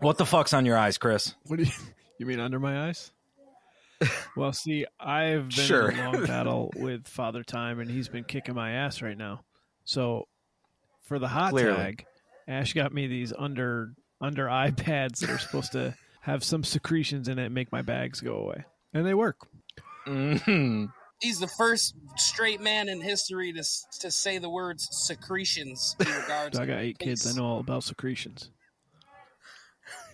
What the fuck's on your eyes, Chris? What do you you mean under my eyes? well, see, I've been Sure. in a long battle with Father Time, and he's been kicking my ass right now. So, for the hot Clearly. tag, Ash got me these under under eye pads that are supposed to have some secretions in it and make my bags go away, and they work. Mhm. He's the first straight man in history to to say the words secretions in regards. So I got eight kids. I know all about secretions.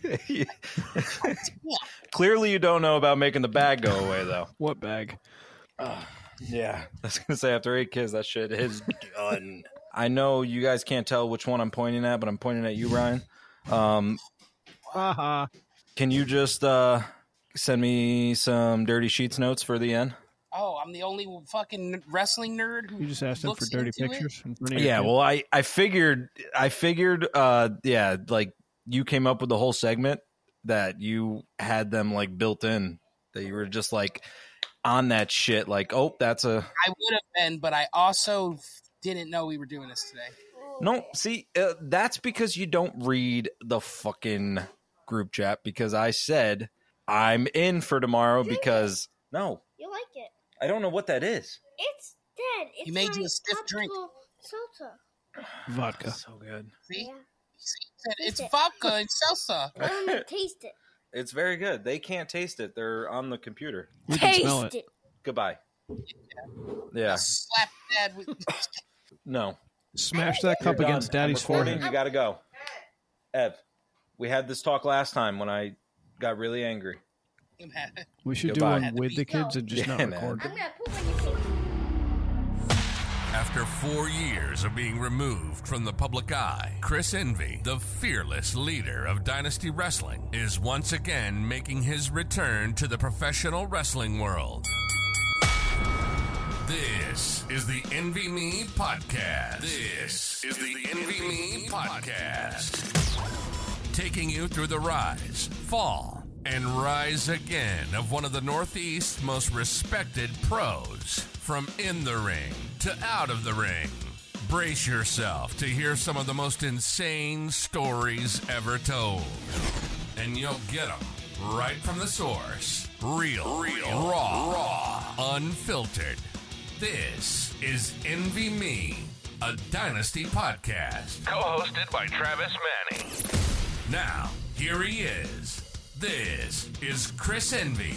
Clearly, you don't know about making the bag go away, though. What bag? Yeah, I was gonna say after eight kids, that shit is done. I know you guys can't tell which one I'm pointing at, but I'm pointing at you, Ryan. Um, Haha. can you just uh, send me some dirty sheets notes for the end? Oh, I'm the only fucking wrestling nerd who You just asked him for dirty pictures. in front of your Yeah, well, I I figured I figured uh yeah, like you came up with the whole segment that you had them like built in that you were just like on that shit like, "Oh, that's a I would have been, but I also didn't know we were doing this today. No, see, uh, that's because you don't read the fucking group chat because I said I'm in for tomorrow because no, You like it? I don't know what that is. It's dead. It's He made you a stiff drink. tropical Salsa. vodka. So good. See, Yeah. He said it's it. vodka and salsa. I want to taste it. It's very good. They can't taste it. They're on the computer. We can taste smell it. it. Goodbye. Yeah. Slap dad with. No. Smash that cup You're against done. I'm daddy's recording. forehead. You got to go. Ev, we had this talk last time when I got really angry. We should Goodbye. do one with the kids and just Yeah, not man. record. I'm gonna poop on your face. After four years of being removed from the public eye, Chris Envy, the fearless leader of Dynasty Wrestling, is once again making his return to the professional wrestling world. This is the Envy Me Podcast. This is the Envy Me Podcast. Taking you through the rise, fall, and rise again of one of the Northeast's most respected pros. From in the ring to out of the ring. Brace yourself to hear some of the most insane stories ever told. And you'll get them right from the source. Real, real, raw, raw, unfiltered. This is Envy Me, a Dynasty podcast. Co hosted by Travis Manning. Now, here he is. This is Chris Envy.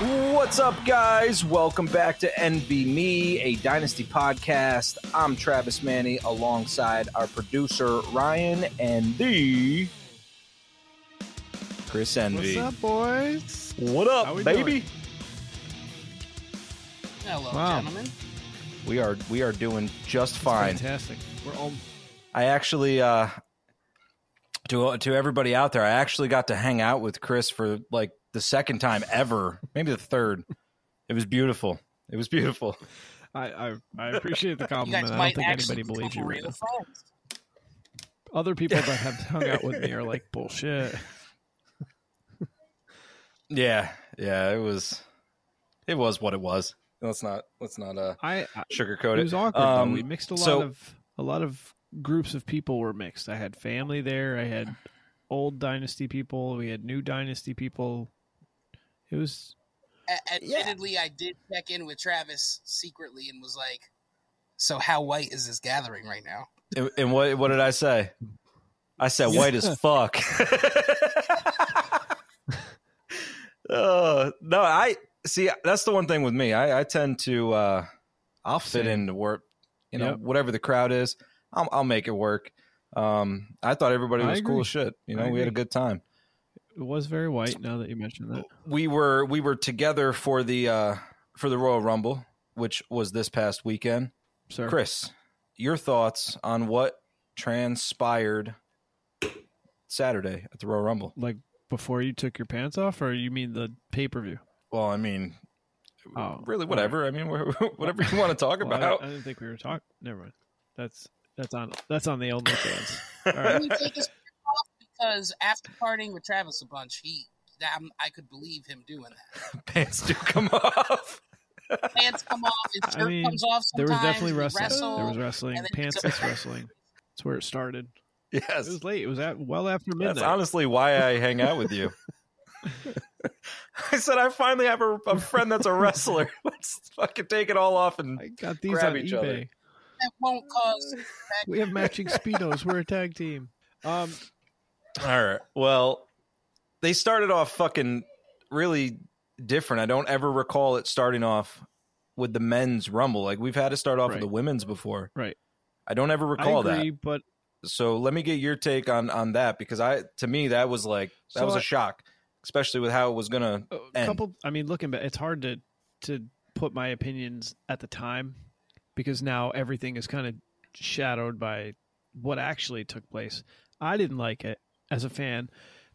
What's up, guys? Welcome back to Envy Me, a Dynasty podcast. I'm Travis Manny alongside our producer Ryan and the Chris Envy. What's up, boys? What up, we baby? doing? Hello, Wow. gentlemen. We are we are doing just fine. Fantastic. We're all I actually uh to to everybody out there, I actually got to hang out with Chris for like the second time ever, maybe the third. It was beautiful. It was beautiful. I, I I appreciate the You compliment. guys I don't think anybody believes you right real now. friends. Other people that have hung out with me are like bullshit. Yeah, yeah, it was it was what it was. Let's not let's not uh I, I sugarcoat it it. was awkward Um. We mixed a lot so- of a lot of groups of people were mixed. I had family there. I had old dynasty people. We had new dynasty people. It was A- admittedly, I did check in with Travis secretly and was like, "So how white is this gathering right now?" And, and what what did I say? I said white as fuck. uh, no, I see. That's the one thing with me. I, I tend to uh, I'll fit Same. into work. You know, Yep. whatever the crowd is, I'll, I'll make it work. Um, I thought everybody was cool as shit. You know, we had a good time. It was very white. Now that you mentioned that, We were we were together for the uh, for the Royal Rumble, which was this past weekend. sir. Chris, your thoughts on what transpired Saturday at the Royal Rumble? like before you took your pants off, or you mean the pay per view? Well, I mean, Oh, really, whatever. I mean, whatever you want to talk Well, about. I didn't think we were talking. Never mind. That's that's on that's on the OnlyFans. All Let right. me take his off because after partying with Travis a bunch, he um, I could believe him doing that. Pants do come off. Pants come off, his I mean, comes off. There was definitely wrestling. Wrestle, there was wrestling. Pants then- Pantsless wrestling. That's where it started. Yes, It was late. It was at well after midnight. That's honestly why I hang out with you. I said I finally have a, a friend that's a wrestler. Let's fucking take it all off and I got these grab on each eBay. other. That won't cause. We have matching speedos. We're a tag team. Um, all right. Well, they started off fucking really different. I don't ever recall it starting off with the men's rumble. Like we've had to start off Right. with the women's before. Right. I don't ever recall I agree, that. but So let me get your take on on that because I to me that was like that So was a shock, especially with how it was gonna. a end. couple. I mean, looking back, it's hard to to put my opinions at the time because now everything is kind of shadowed by what actually took place. I didn't like it as a fan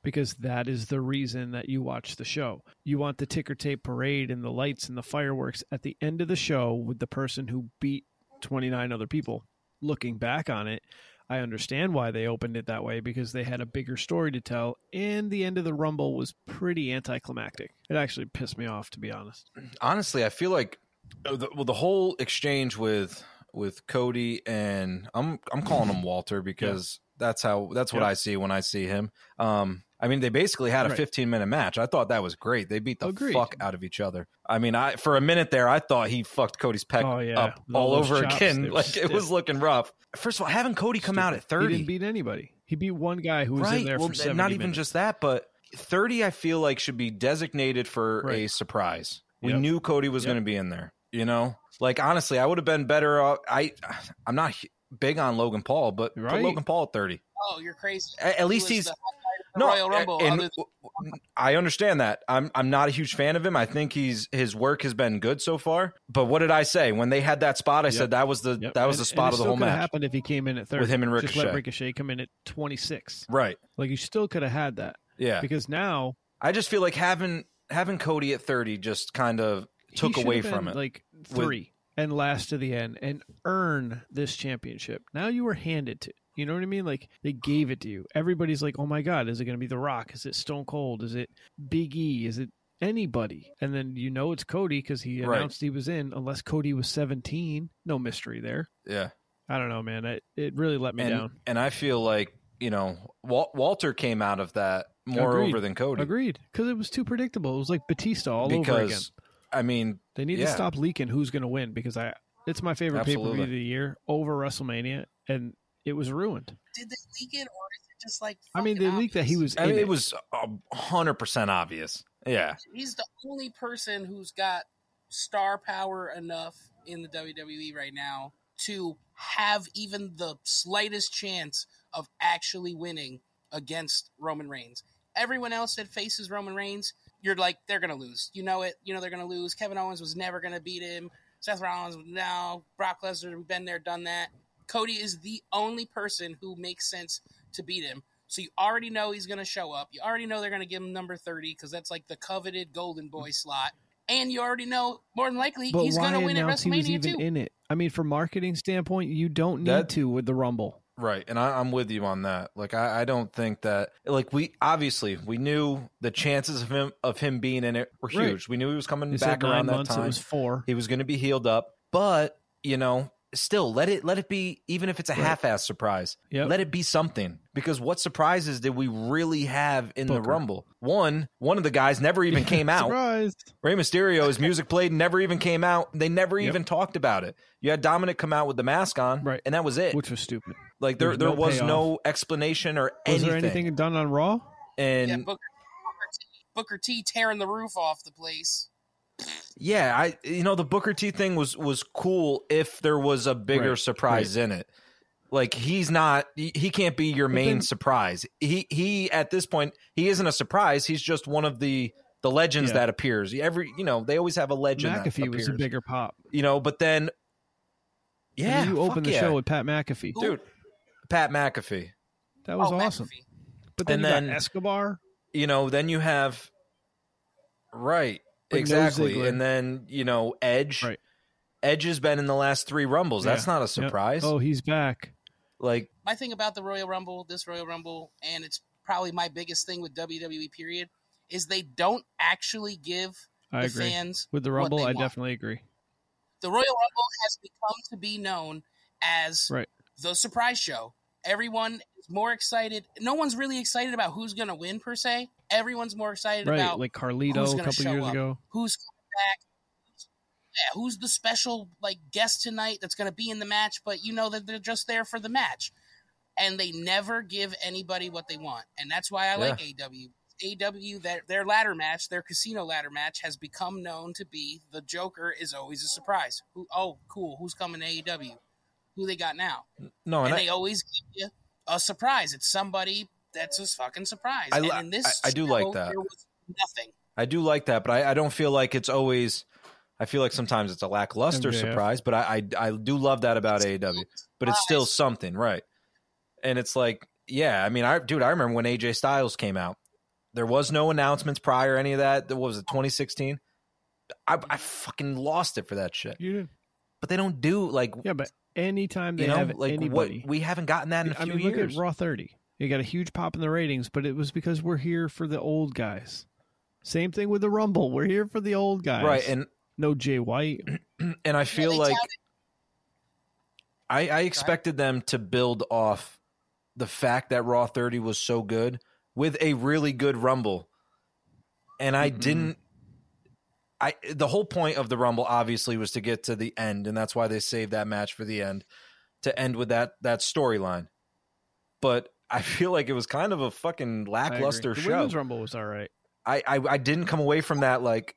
because that is the reason that you watch the show. You want the ticker tape parade and the lights and the fireworks at the end of the show with the person who beat 29 other people. Looking back on it, I understand why they opened it that way because they had a bigger story to tell, and the end of the Rumble was pretty anticlimactic. It actually pissed me off, to be honest. honestly, I feel like uh, the, well, the whole exchange with with Cody and I'm I'm calling him Walter because that's how that's what. I see when I see him. Um, I mean, they basically had a Right. 15 minute match. I thought that was great. They beat the Agreed. fuck out of each other. I mean, I for a minute there, I thought he fucked Cody's peck Oh, yeah. up all over chops, again. Like it was looking rough. First of all, having Cody come out at Stupid. He 30, didn't beat anybody. He beat one guy who was right? in there well, for 70 not even minutes. just that, but 30, I feel like should be designated for a surprise. We Yep. knew Cody was Yep. going to be in there. You know, like honestly, I would have been better. off I, I'm not big on Logan Paul, but put Right. Logan Paul at 30. Oh, you're crazy. A- At, least was he's the highlight of the no. Royal Rumble. and other I understand that. I'm I'm not a huge fan of him. I think he's his work has been good so far. But what did I say when they had that spot? I Yep. said that was the Yep. that was And- the spot of the whole still coulda match. happened if he came in at 30. With him and Just let Ricochet. Ricochet come in at 26. Right. Like, you still could have had that. Yeah. Because now I just feel like having having Cody at 30 just kind of took away from it. Like three and last to the end and earn this championship. Now you were handed to. You know what I mean? Like they gave it to you. Everybody's like, "Oh my god, is it going to be The Rock? Is it Stone Cold? Is it Big E? Is it anybody?" And then you know it's Cody because he Right. announced he was in. Unless Cody was seventeen, no mystery there. yeah. I don't know, man. It it really let me and, down. And I feel like, you know, Wal- Walter came out of that more Agreed. over than Cody. Agreed, because it was too predictable. It was like Batista all over again. Because I mean, They need Yeah. to stop leaking who's going to win because I it's my favorite pay per view of the year over WrestleMania, and it was ruined. did they leak it, or is it just like? I mean, they fucking leaked that he was. I in mean, it. it was a hundred percent obvious. Yeah. He's the only person who's got star power enough in the WWE right now to have even the slightest chance of actually winning against Roman Reigns. Everyone else that faces Roman Reigns, you're like, they're going to lose. You know it. You know they're going to lose. Kevin Owens was never going to beat him. Seth Rollins, no. Brock Lesnar, we've been there, done that. Cody is the only person who makes sense to beat him. So you already know he's going to show up. You already know they're going to give him number 30 because that's like the coveted golden boy slot. And you already know more than likely but he's why going to win at announce he was WrestleMania even too. in it? I mean, from marketing standpoint, you don't need That- to with the Rumble. Right. And I, I'm with you on that. Like I, I don't think that like we obviously we knew the chances of him of him being in it were Right. huge. We knew he was coming They back around that months. time. It was four. he was going to be healed up but you know still let it let it be even if it's a Right. half-ass surprise Yep. let it be something because what surprises did we really have in the rumble one one of the guys never even came out Surprise! Rey Mysterio, his music played, never even came out. They never Yep. even talked about it. You had Dominic come out with the mask on, Right. and that was it. Which was stupid. like there, there's there no was payoff. no explanation or Was anything. there anything done on Raw? And yeah, Booker, Booker, T, Booker T tearing the roof off the place. Yeah, I you know the Booker T thing was was cool if there was a bigger Right, surprise in it. Like he's not he, he can't be your But main then- surprise. He he at this point he isn't a surprise. He's just one of the the legends Yeah. that appears. Every you know they always have a legend that McAfee was a bigger pop. you know, but then I yeah, mean, you open the yeah. show with Pat McAfee. dude. Pat McAfee. That was oh, awesome. McAfee. But then And you then- got Escobar. You know, then you have right But no exactly, Ziggler. and then you know Edge. Right. Edge has been in the last three rumbles. That's not a Yep. surprise. Oh, he's back. Like My thing about the Royal Rumble, this Royal Rumble, and it's probably my biggest thing with WWE. Period, is they don't actually give I the agree. fans With the what Rumble, they I want. definitely agree. the Royal Rumble has become to be known as Right. the surprise show. Everyone is more excited. No one's really excited about who's going to win per se. Everyone's more excited Right, about like Carlito a couple years up? ago. who's coming back. Yeah, who's the special like guest tonight that's going to be in the match, but you know that they're just there for the match, and they never give anybody what they want, and that's why I like AEW. AEW their their ladder match, their casino ladder match, has become known to be the Joker is always a surprise. Who? Oh, cool. Who's coming to AEW? Who they got now? No, and and I, they always give you a surprise. It's somebody that's a fucking surprise. I and in this, I- I do like that. Nothing. I do like that, but I, I don't feel like it's always. I feel like sometimes it's a lackluster MJF. surprise, but I, I I do love that about AEW. But it's still something, right? And it's like, yeah, I mean, I dude, I remember when AJ Styles came out. There was no announcements prior, any of that. What was it, 2016? I, I fucking lost it for that shit. You did. But they don't do like, Yeah, but anytime they you know, have like anybody, what we haven't gotten that in a I few mean, look years. at Raw 30. You got a huge pop in the ratings, but it was because we're here for the old guys. Same thing with the Rumble. We're here for the old guys. right, and no Jay White. and I feel they like I, I expected them to build off the fact that Raw 30 was so good with a really good Rumble. And I Mm-mm. didn't I the whole point of the Rumble obviously was to get to the end and that's why they saved that match for the end to end with that that storyline. But I feel like it was kind of a fucking I agree. lackluster the show. Women's Rumble was all right. I, I I didn't come away from that like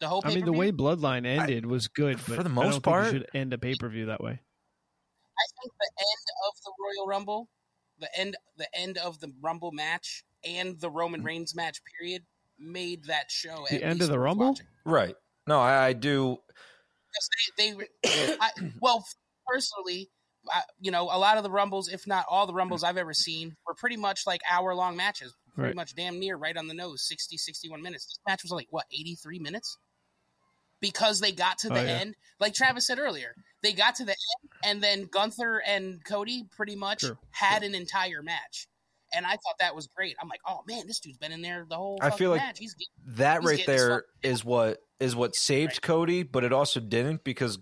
the whole. I mean, the way Bloodline ended was good, for but the I most don't think part- you should end a pay per view that way. I think the end of the Royal Rumble, the end, the end of the Rumble match, and the Roman mm-hmm. Reigns match period made that show. The at end of the Rumble? watching. right. No, I, I do Yes, they, they I, well, personally, I, you know, a lot of the Rumbles, if not all the Rumbles I've ever seen, were pretty much like hour long matches. Pretty Right. much damn near right on the nose, 60, 61 minutes. This match was like, what, 83 minutes? Because they got to Oh, the yeah. end, like Travis said earlier, they got to the end, and then Gunther and Cody pretty much True, had an entire match. And I thought that was great. I'm like, oh man, this dude's been in there the whole I feel like match. He's that He's right there is what is what saved Right. Cody, but it also didn't because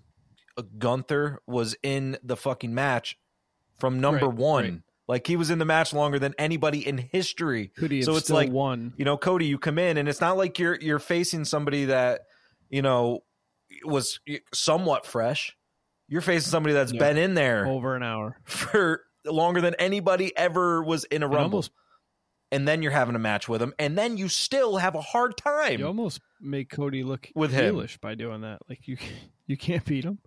Gunther was in the fucking match from number Right, one. right. Like he was in the match longer than anybody in history. Have So it's like- one. You know, Cody, you come in and it's not like you're you're facing somebody that you know was somewhat fresh. You're facing somebody that's Yeah. been in there Over an hour. for longer than anybody ever was in a You rumble. almost, and then you're having a match with him, and then you still have a hard time. you almost make Cody look With him. by doing that. Like you, you can't beat him.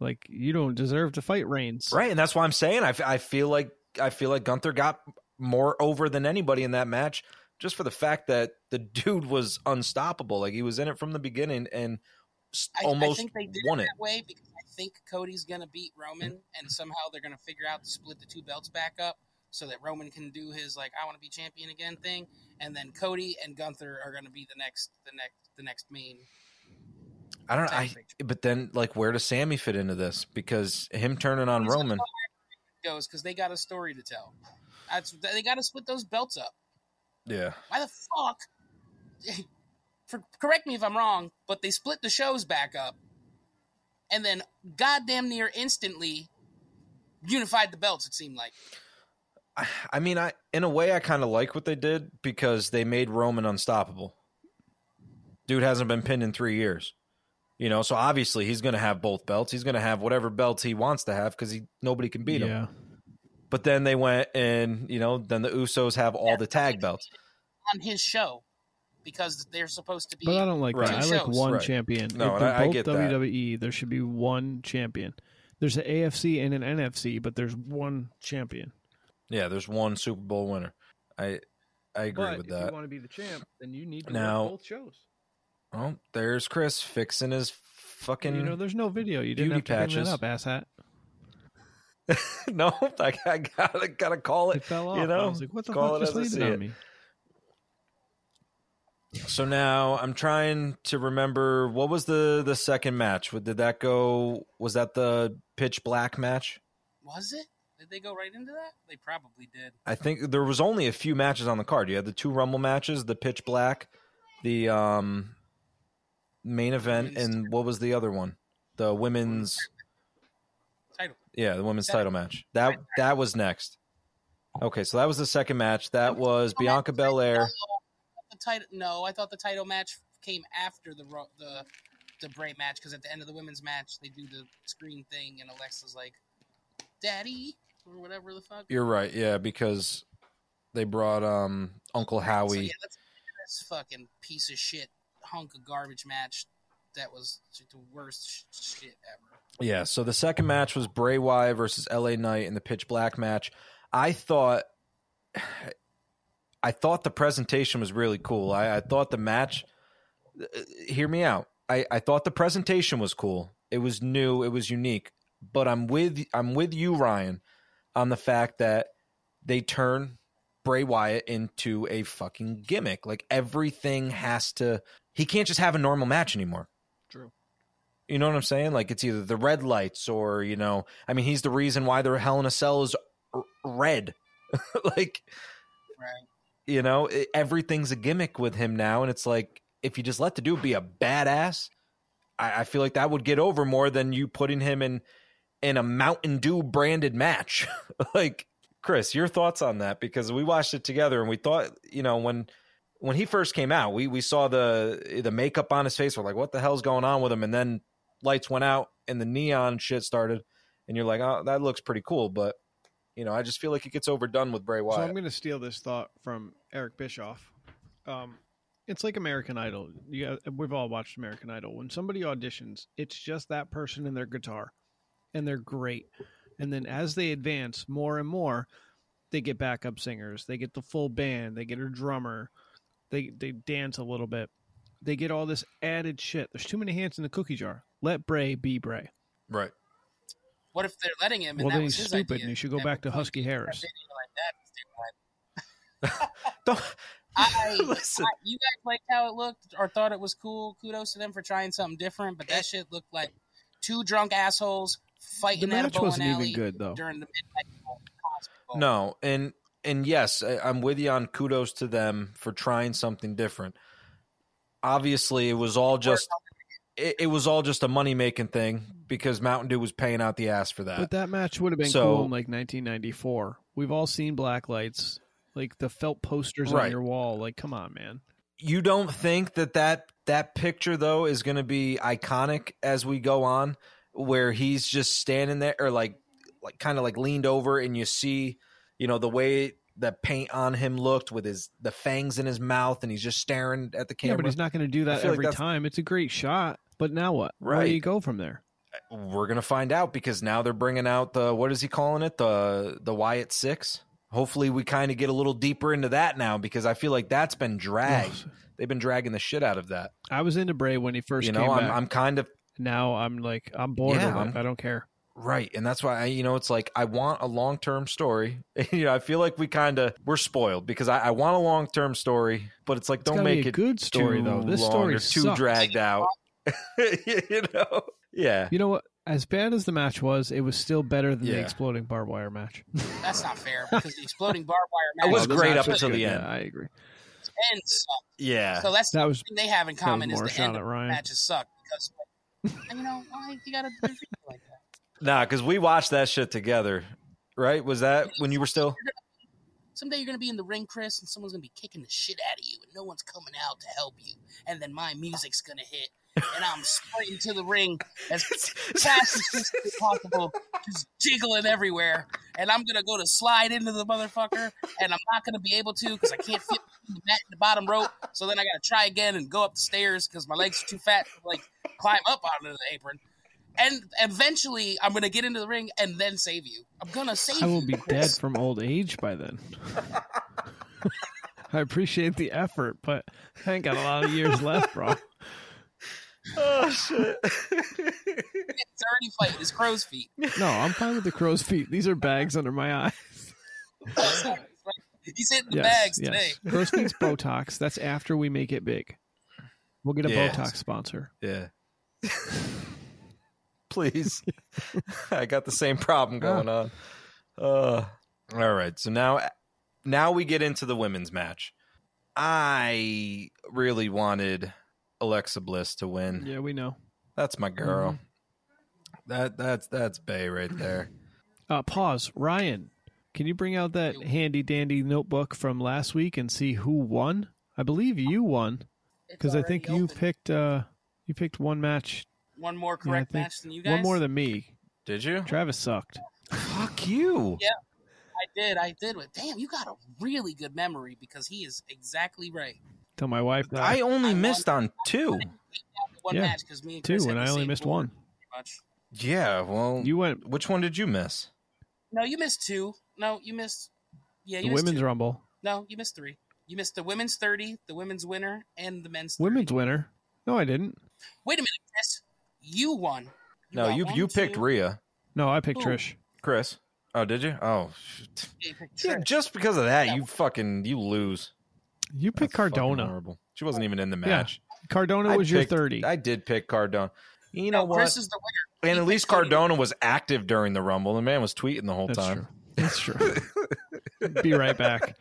Like you don't deserve to fight Reigns. Right, and that's why I'm saying I, I feel like I feel like Gunther got more over than anybody in that match, just for the fact that the dude was unstoppable. Like he was in it from the beginning and s- I, almost I think they did won it it. that way because I think Cody's going to beat Roman, and somehow they're going to figure out to split the two belts back up so that Roman can do his like I want to be champion again thing, and then Cody and Gunther are going to be the next the next the next main. I don't know. I, but then, like, where does Sammy fit into this? Because him turning on He's Roman, goes because they got a story to tell. That's they got to split those belts up. yeah, Why the fuck? For, correct me if I'm wrong, but they split the shows back up, and then goddamn near instantly unified the belts. It seemed like. I, I mean, I in a way, I kind of like what they did because they made Roman unstoppable. Dude hasn't been pinned in three years, you know. So obviously, he's going to have both belts. He's going to have whatever belts he wants to have because he nobody can beat him. yeah. But then they went and you know, then the Usos have all the tag belts. on his show because they're supposed to be. But I don't like Right. that. I like shows. one Right. champion. No, if they're I- I both get that. WWE, there should be one champion. There's an AFC and an NFC, but there's one champion. Yeah, there's one Super Bowl winner. I I agree but with if that. you want to be the champ, then you need to Now- both shows. Oh, there's Chris fixing his fucking. You know, there's no video. You didn't beauty have to bring patches. that up, asshat. no, I, I gotta gotta call It it. fell off. you know, I was like, what the call fuck just as I landed on it. me? So now I'm trying to remember what was the the second match. Did that go? Was that the pitch black match? Was it? Did they go right into that? They probably did. I think there was only a few matches on the card. You had the two Rumble matches, the pitch black, the um main event, and what was the other one? The women's Title. Yeah, the women's title match. That that was next. Okay, so that was the second match. That was Bianca Belair. The title? No, I thought the title match came after the the the Bray match because at the end of the women's match they do the screen thing and Alexa's like, "Daddy" or whatever the fuck. You're right. Yeah, because they brought um Uncle So Howdy. yeah, that's fucking piece of shit hunk of garbage match. That was the worst shit ever. Yeah, so the second match was Bray Wyatt versus LA Knight in the pitch black match. I thought I thought the presentation was really cool. I, I thought the match uh, hear me out. I, I thought the presentation was cool. It was new, it was unique. But I'm with I'm with you, Ryan, on the fact that they turn Bray Wyatt into a fucking gimmick. Like everything has to he can't just have a normal match anymore. True. You know what I'm saying? Like it's either the red lights or you know, I mean, he's the reason why the Hell in a Cell is r- red. like Right. you know, it, everything's a gimmick with him now, and it's like if you just let the dude be a badass, I, I feel like that would get over more than you putting him in in a Mountain Dew branded match. like Chris, your thoughts on that? Because we watched it together, and we thought, you know, when when he first came out, we we saw the the makeup on his face. We're like, what the hell's going on with him? And then lights went out, and the neon shit started, and you're like, oh, that looks pretty cool, but. You know, I just feel like it gets overdone with Bray Wyatt. So I'm going to steal this thought from Eric Bischoff. Um, it's like American Idol. You got, we've all watched American Idol. When somebody auditions, it's just that person and their guitar, and they're great. And then as they advance more and more, they get backup singers, they get the full band, they get a drummer, they they dance a little bit, they get all this added shit. There's too many hands in the cookie jar. Let Bray be Bray. right. What if they're letting him? Well, that then he's stupid, idea? and he should go That back to Husky Harris. Like that, Don't, I, Listen. I, you guys liked how it looked or thought it was cool. Kudos to them for trying something different, but that shit looked like two drunk assholes The fighting at a match bowling wasn't alley even good though. during the midnight Bowl. No, and and yes, I, I'm with you on kudos to them for trying something different. Obviously, it was all just it, it was all just a money making thing because Mountain Dew was paying out the ass for that. But that match would have been So- cool in like 1994. We've all seen black lights, like the felt posters on your wall. Like, come on, man. you don't think that that that picture though is going to be iconic as we go on, where he's just standing there or like like kind of like leaned over and you see, you know, the way the paint on him looked with his the fangs in his mouth and he's just staring at the camera. Yeah, but he's not going to do that feel like every time. It's a great shot, but now what? Where do you go from there? Uh, we're gonna find out because now they're bringing out the what is he calling it the the Wyatt Six. Hopefully, we kind of get a little deeper into that now because I feel like that's been dragged. They've been dragging the shit out of that. I was into Bray when he first you came know, I'm. I'm kind of now I'm like I'm bored Yeah, of I'm- I don't care. Right, and that's why I, you know it's like I want a long term story. you know, I feel like we kind of we're spoiled because I, I want a long term story, but it's like It's don't make a it good story too though. This story or too sucks. dragged out. you know, yeah. You know what? As bad as the match was, it was still better than the exploding barbed wire match. That's not fair because the exploding barbed wire It match was the great up until good. the Yeah, end. I agree. and sucked. Yeah. So that's That was the thing they have in common is the end of Ryan. matches suck because and you know why you gotta do shit like that. Nah, because we watched that shit together, right? Was that when you were still? Someday you're gonna be in the ring, Chris, and someone's gonna be kicking the shit out of you, and no one's coming out to help you. And then my music's gonna hit, and I'm sprinting to the ring as fast as physically possible, just jiggling everywhere. And I'm gonna go to slide into the motherfucker, and I'm not gonna be able to because I can't fit the mat and the bottom rope. So then I gotta try again and go up the stairs because my legs are too fat to like climb up onto the apron. And eventually, I'm gonna get into the ring and then save you. I'm gonna save you. I you. will be dead from old age by then. I appreciate the effort, but I ain't got a lot of years left, bro. Oh shit! It's already fight. It's crow's feet. No, I'm fine with the crow's feet. These are bags under my eyes. He's hitting the yes, bags yes. today. Crow's feet's Botox. That's after we make it big. We'll get a Yes. Botox sponsor. yeah. Please, I got the same problem going on. Uh, all right, so now, now we get into the women's match. I really wanted Alexa Bliss to win. Yeah, we know. That's my girl. That that's that's Bay right there. Uh, pause. Ryan, can you bring out that handy dandy notebook from last week and see who won? I believe you won because I already think you picked uh you picked one match, one more correct think match than you guys. one more than me. Did you? Travis sucked. Fuck you. Yeah. I did. I did. But damn, you got a really good memory because he is exactly right. Tell my wife that I only I missed on two. One Yeah, match because me and two, Chris had and I only missed one. Much. Yeah. Well, You went which one did you miss? No, you missed two. No, you missed. Yeah, you the missed women's two. rumble, No, you missed three. You missed the women's thirty, the women's winner, and the men's. 30. women's winner. No, I didn't. Wait a minute, Chris. You won. No, you one, you picked two- Rhea, No, I picked Who? Trish. Chris. Oh, did you? Oh, shit. yeah. Just because of that, Yeah. you fucking you lose. You picked That's Cardona. Horrible. She wasn't even in the Yeah. match. Cardona I was your picked- thirty. I did pick Cardona. You No, know what? Chris is the winner. and he at least picked Cody. Cardona was active during the Rumble. The man was tweeting the whole That's time. true. That's true. Be right back.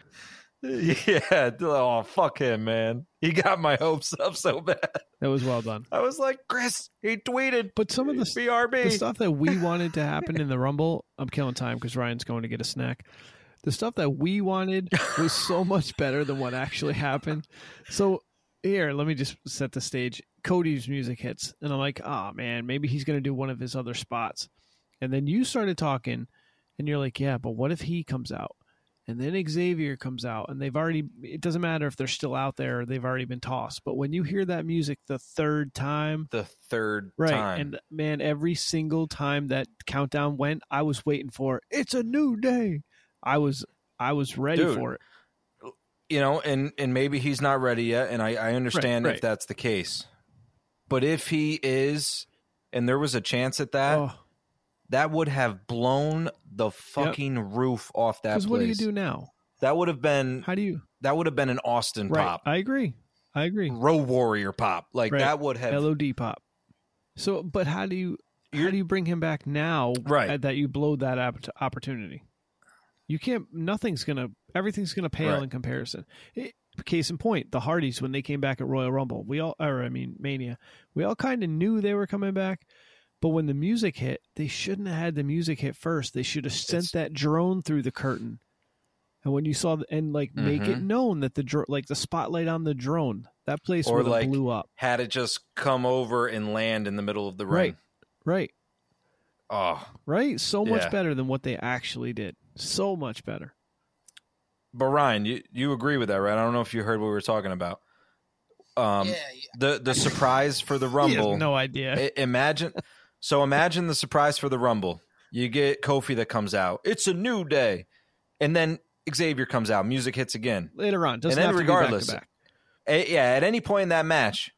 Yeah. Oh, fuck him, man. He got my hopes up so bad. That was well done. I was like, Chris, he tweeted But some of the BRB. the stuff that we wanted to happen in the Rumble, I'm killing time because Ryan's going to get a snack. The stuff that we wanted was so much better than what actually happened. So here, let me just set the stage. Cody's music hits, and I'm like, oh man, maybe he's going to do one of his other spots. And then you started talking, and you're like, yeah, but what if he comes out? And then Xavier comes out, and they've already, it doesn't matter if they're still out there or they've already been tossed. But when you hear that music the third time, the third Right. time. And man, every single time that countdown went, I was waiting for it's a new day. I was I was ready Dude. for it. you know, and and maybe he's not ready yet, and I, I understand right. if that's the case. But if he is, and there was a chance at that, Oh, that would have blown the fucking roof off that because place. what do you do now? That would have been How do you? that would have been an Austin Right. pop, I agree. I agree. Road Warrior pop. Like Right. that would have. LOD pop. So, but how do you how You're- do you bring him back now? Right. That you blow that opp- opportunity. You can't. Nothing's gonna. Everything's gonna pale Right. in comparison. It, case in point, the Hardys when they came back at Royal Rumble, we all, or I mean Mania, we all kind of knew they were coming back. But when the music hit, they shouldn't have had the music hit first. They should have sent It's- that drone through the curtain. And when you saw the, and like make it Mhm. known that the dro- like the spotlight on the drone, that place Or would have like- blew up. had it just come over and land in the middle of the ring. Right. Right. Oh, Right? So much Yeah. better than what they actually did. So much better. but Ryan, you you agree with that, right? I don't know if you heard what we were talking about. Um, yeah, yeah. the the surprise for the He Rumble. has no idea. I- imagine so imagine the surprise for the rumble. You get kofi that comes out. It's a new day. And then xavier comes out. Music hits again. Later on. Doesn't and then have to regardless- be back to back. Yeah at any point in that match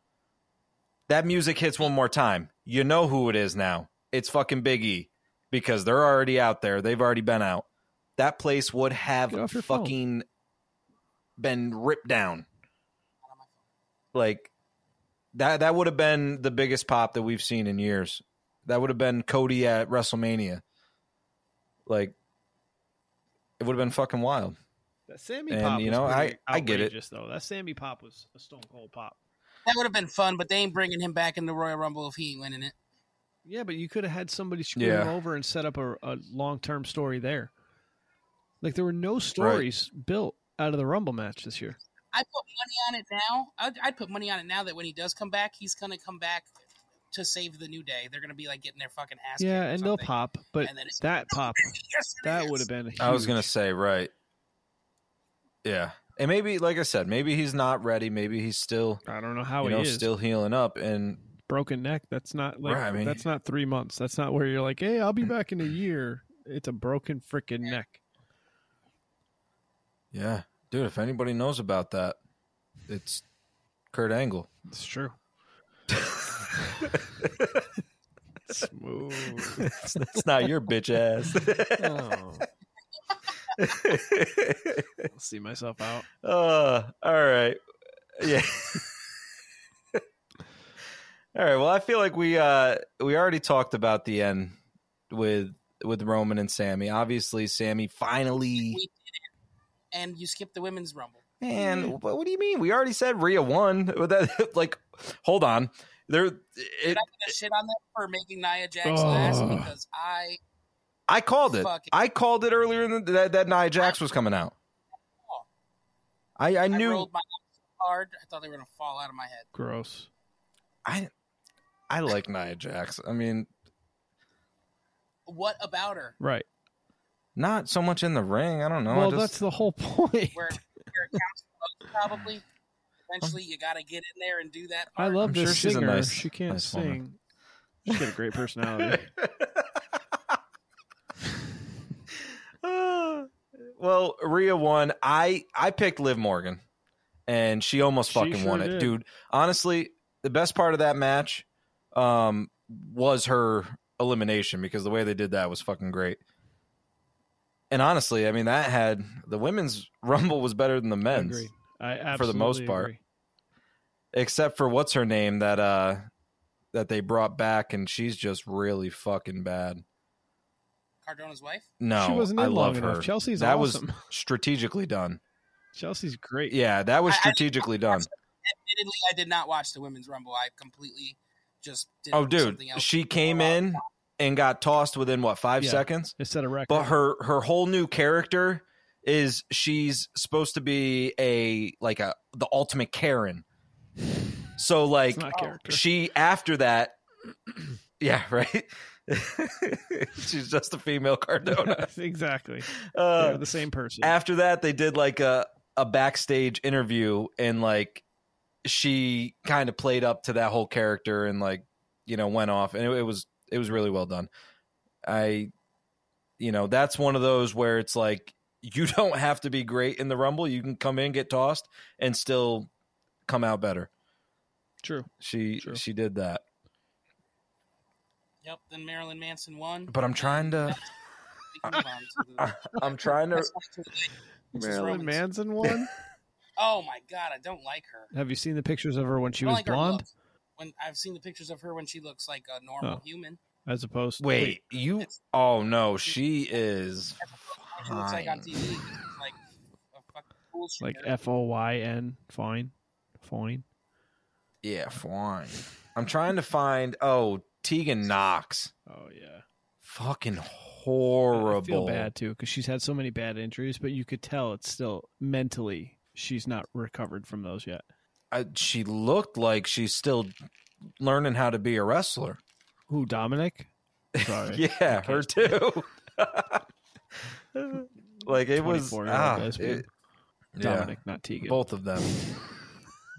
that music hits one more time. You know who it is now. It's fucking big e because they're already out there. They've already been out. That place would have your phone. fucking been ripped down. Like that that would have been the biggest pop that we've seen in years. That would have been Cody at WrestleMania. Like it would have been fucking wild. That Sammy And, pop you was know, I- I get it. outrageous, though. That Sammy pop was a stone cold pop. That would have been fun, but they ain't bringing him back in the Royal Rumble if he ain't winning it. Yeah, but you could have had somebody screw Yeah. him over and set up a, a long term story there. Like there were no stories built out of the Rumble match this year. I put money on it now. I'd, I'd put money on it now that when he does come back, he's gonna come back to save the new day. They're gonna be like getting their fucking ass. yeah, and they'll pop, but And then it's- that pop Yes, it that is. would have been. I was gonna say right. Yeah, and maybe like I said, maybe he's not ready. Maybe he's still I don't know how you he know is. still healing up. And broken neck. That's not like Right, I mean- that's not three months. That's not where you're like, hey, I'll be back in a year. It's a broken freaking neck. yeah, dude, if anybody knows about that, it's Kurt Angle. It's true. Smooth. it's, it's not your bitch ass. Oh. I'll see myself out. Uh, all right. Yeah. all right. Well, I feel like we uh we already talked about the end with with Roman and Sammy. Obviously, Sammy finally We did it, and you skipped the women's rumble. Man, what, what do you mean? We already said Rhea won. That like, hold on. There, Did it, I gonna shit on them for making Nia Jax oh. last Oh. because I I called it. I called it earlier in the, that that Nia Jax was coming out. I I I knew rolled my hard. I thought they were gonna fall out of my head. Gross. I I like Nia Jax. I mean, What about her? Right. not so much in the ring. I don't know. I well, just- that's the whole point. Where, where it counts probably. Eventually, you got to get in there and do that. I love I'm this sure she's a singer. nice- she can't nice woman. sing. She's got a great personality. Uh, well, Rhea won. I I picked Liv Morgan, and she almost She fucking sure won it, did. dude. Honestly, the best part of that match um, was her elimination because the way they did that was fucking great. And honestly, I mean that had the women's rumble was better than the I men's, agree. I absolutely for the most part. agree. except for what's her name that uh that they brought back, and she's just really fucking bad. Cardona's wife. No, she wasn't in I long love enough. her. Chelsea's that awesome. was strategically done. Chelsea's great. Yeah, that was I- I- strategically done. Admittedly, I did not watch the women's rumble. I completely just did Oh, dude, something else. she came in and got tossed within what five Yeah. seconds. It set a record. But her her whole new character is she's supposed to be a like a the ultimate Karen. So like it's not character. she after that, yeah, right. she's just a female Cardona. exactly. Uh, They're the same person. after that they did like a a backstage interview and like she kind of played up to that whole character and like you know went off and it, it was it was really well done i you know that's one of those where it's like you don't have to be great in the rumble you can come in get tossed and still come out better True. she True. she did that Yep. Then Marilyn Manson won. but i'm trying to We can move on to the- i'm trying to Let's go to the- This is Marilyn Manson won. Oh my god, I don't like her. Have you seen the pictures of her when she was like blonde. When I've seen the pictures of her when she looks like a normal Oh. human. as opposed to wait you oh no she is She looks like on. TV. Like a fucking bullshit. like F O Y N? Fine, fine. Yeah, fine. I'm trying to find. Oh, Tegan Nox. Oh yeah. Fucking horrible. I feel bad too because she's had so many bad injuries, but you could tell it's still mentally she's not recovered from those yet. I, she looked like she's still learning how to be a wrestler. Who Dominic? Sorry. Yeah, her too. like it was. 24-year-old Ah, lesbian. it- yeah, Dominic, not Tegan. both of them.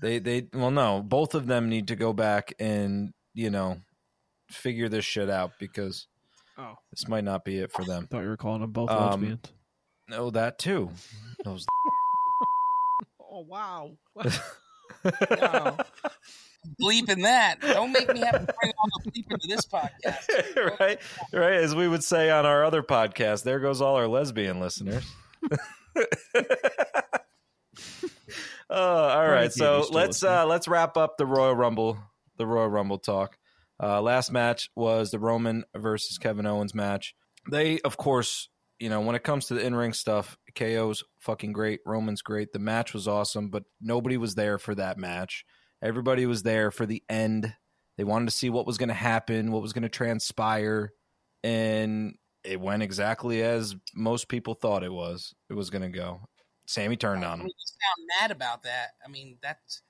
They they well no, both of them need to go back and you know figure this shit out because Oh, this might not be it for them. I thought you were calling them both Um, lesbians. No, that too. Those Oh wow. bleeping that. Don't make me have to bring all the bleep into this podcast. right, right. As we would say on our other podcast, there goes all our lesbian listeners. uh, all right, so of you, still let's uh, let's wrap up the Royal Rumble, the Royal Rumble talk. Uh, last match was the Roman versus Kevin Owens match. They, of course, you know, when it comes to the in ring stuff, KO's fucking great, Roman's great. The match was awesome, but nobody was there for that match. Everybody was there for the end. They wanted to see what was going to happen, what was going to transpire, and it went exactly as most people thought it was. It was going to go. Sammy turned on him. mean, you sound mad about that. I mean, that's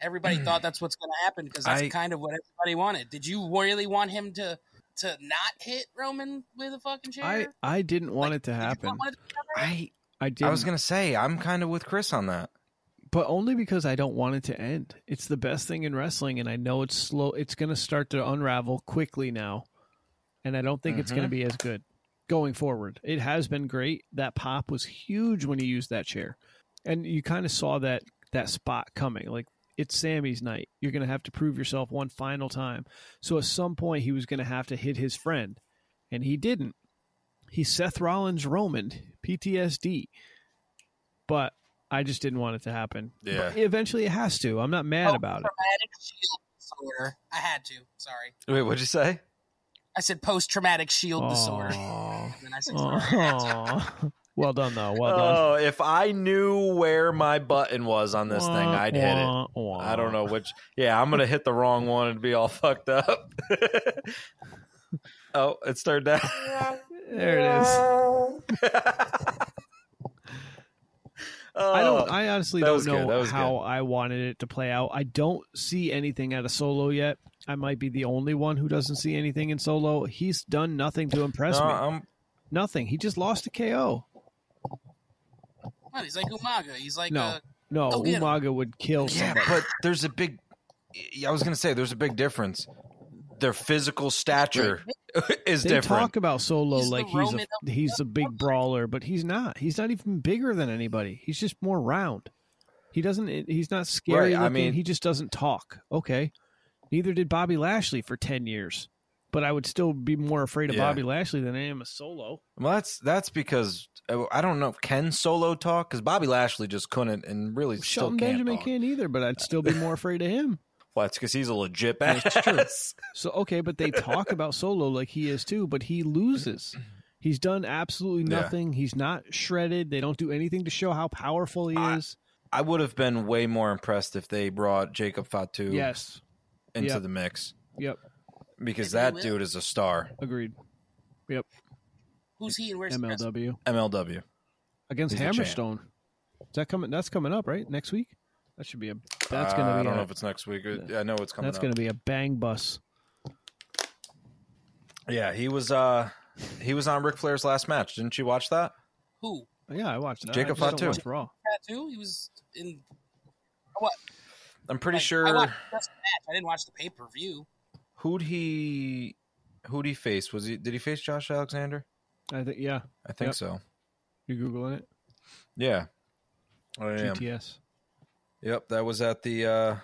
everybody hmm. thought that's what's going to happen because that's I- kind of what everybody wanted. Did you really want him to to not hit Roman with a fucking chair? I I didn't want Like, it to did you happen. want it to happen? I I did. I was going to say I'm kind of with Chris on that. But only because I don't want it to end. It's the best thing in wrestling, and I know it's slow. It's going to start to unravel quickly now, and I don't think it's going to mm-hmm. be as good going forward. It has been great. That pop was huge when he used that chair, and you kind of saw that that spot coming. Like it's Sammy's night. You're going to have to prove yourself one final time. So at some point, he was going to have to hit his friend, and he didn't. He's Seth Rollins Roman PTSD, but I just didn't want it to happen. Yeah. But eventually, it has to. I'm not mad Oh, about it. Traumatic shield disorder. I had to. Sorry. Wait, what'd you say? I said post traumatic shield disorder. Aw. And said well done, though. Well done. Oh, if I knew where my button was on this thing, I'd hit it. Wah, wah. I don't know which. Yeah, I'm gonna hit the wrong one and be all fucked up. oh, it started down. There it is. I don't. I honestly don't was good, that know was how I wanted it to play out. I don't see anything out of Solo yet. I might be the only one who doesn't see anything in Solo. He's done nothing to impress No, me. I'm- Nothing. He just lost to KO. What, he's like Umaga. He's like No. uh, No, Go get him. Umaga would kill yeah, somebody. but there's a big. I was gonna say there's a big difference. Their physical stature is they different. talk about Solo He's like he's a he's a big brawler, but he's not. He's not even bigger than anybody. He's just more round. He doesn't. He's not scary. Right, I mean- he just doesn't talk. Okay. Neither did Bobby Lashley for ten years, but I would still be more afraid of Yeah. Bobby Lashley than I am a Solo. Well, that's that's because uh, I don't know. If can Solo talk? Because Bobby Lashley just couldn't, and really still Shelton can't Benjamin talk. can't either, but I'd still be more afraid of him. Well, that's because he's a legit That's badass. So okay, but they talk about Solo like he is too, but he loses. He's done absolutely Yeah. nothing. He's not shredded. They don't do anything to show how powerful he I- is. I would have been way more impressed if they brought Jacob Fatu Yes. into Yep. the mix Yep. because Maybe that dude is a star. Agreed. Yep. Who's he and where's? MLW MLW. against He's. Hammerstone. Is that coming? That's coming up, right? Next week. That should be a. That's Uh, gonna I be. don't a, know if it's next week. I know it's coming. That's up. gonna be a bang bus. Yeah, he was. uh He was on Ric Flair's last match. Didn't you watch that? Who? Yeah, I watched that. Jacob I just don't Fatu. watch Raw. Tattoo? He was in. What? I'm pretty like, sure. I watched the match. I didn't watch the pay per view. Who'd he? Who'd he face? Was he? Did he face Josh Alexander? I think. Yeah, I think Yep. so. you googling it? Yeah. I am. GTS Yep, that was at the uh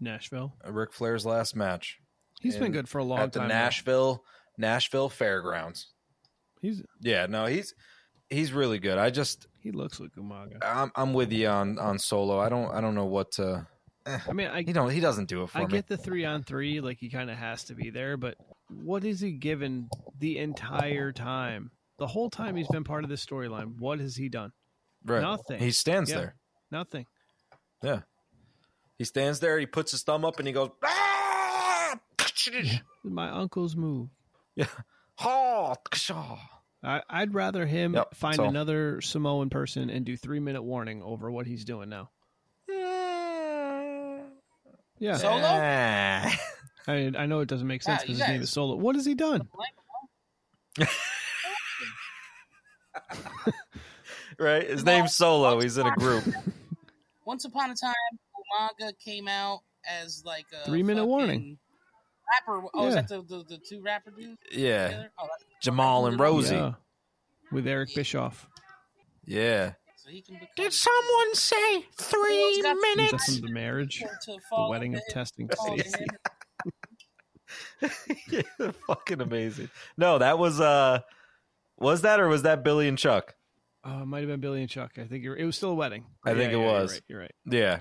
Nashville. Ric Flair's last match He's been good for a long time. at the time. now. Nashville Nashville Fairgrounds. He's Yeah, no, he's he's really good. I just he looks like Umaga. I'm I'm with you on on Solo. I don't I don't know what to. I mean, I He don't he doesn't do it for I me. get the three on three, like he kind of has to be there, but what is he given the entire time? The whole time he's been part of this storyline, what has he done? right. nothing. He stands Yeah. there. Nothing. Yeah. He stands there. He puts his thumb up and he goes. "Ah!" My uncle's move. Yeah. Ha! Kshaw. I, I'd rather him Yep, find so- another Samoan person and do three minute warning over what he's doing now. Yeah, Solo? I, I know it doesn't make sense because you his name is Solo. What has he done? right? His name's Solo. He's in a group. Once upon a time, Umaga came out as like a Three-minute warning. Rapper. Oh, is that the, the, the two rapper dudes? Yeah. together? Oh, Jamal and Rosie. Yeah, with Eric Bischoff. Yeah. so he can become someone say three minutes? Is that from the marriage, to the wedding of testing fall into Stacey? yeah, fucking amazing. No, that was uh was that or was that Billy and Chuck? Oh, it might have been Billy and Chuck. I think you're, it was still a wedding. I think it yeah, you're was. right, You're right. Yeah.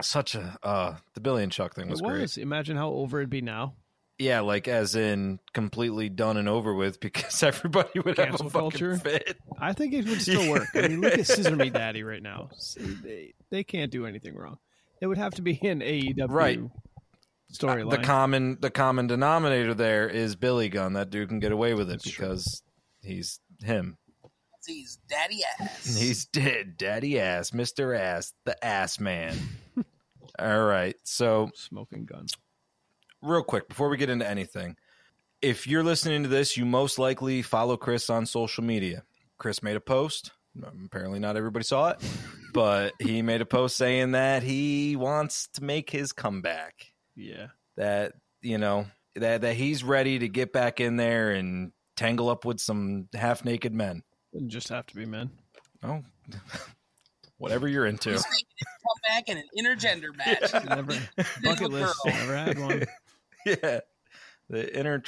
Such a uh the Billy and Chuck thing was, it great. was. Imagine how over it'd be now. Yeah, like as in completely done and over with because everybody would have Cancel a fucking culture? fit. I think it would still work. I mean, look at Scissor Me Daddy right now. They, they can't do anything wrong. It would have to be in AEW Right. storyline. The common the common denominator there is Billy Gunn. That dude can get away with it That's true. because he's him. He's daddy ass. He's dead, daddy ass, Mr. Ass, the ass man. All right. So Smoking gun. real quick before we get into anything if you're listening to this you most likely follow chris on social media chris made a post apparently not everybody saw it but he made a post saying that he wants to make his comeback Yeah. that you know that that he's ready to get back in there and tangle up with some half naked men Doesn't just have to be men. oh whatever you're into He's making his comeback in an intergender match. Never bucket list. girl. Never had one. yeah the inner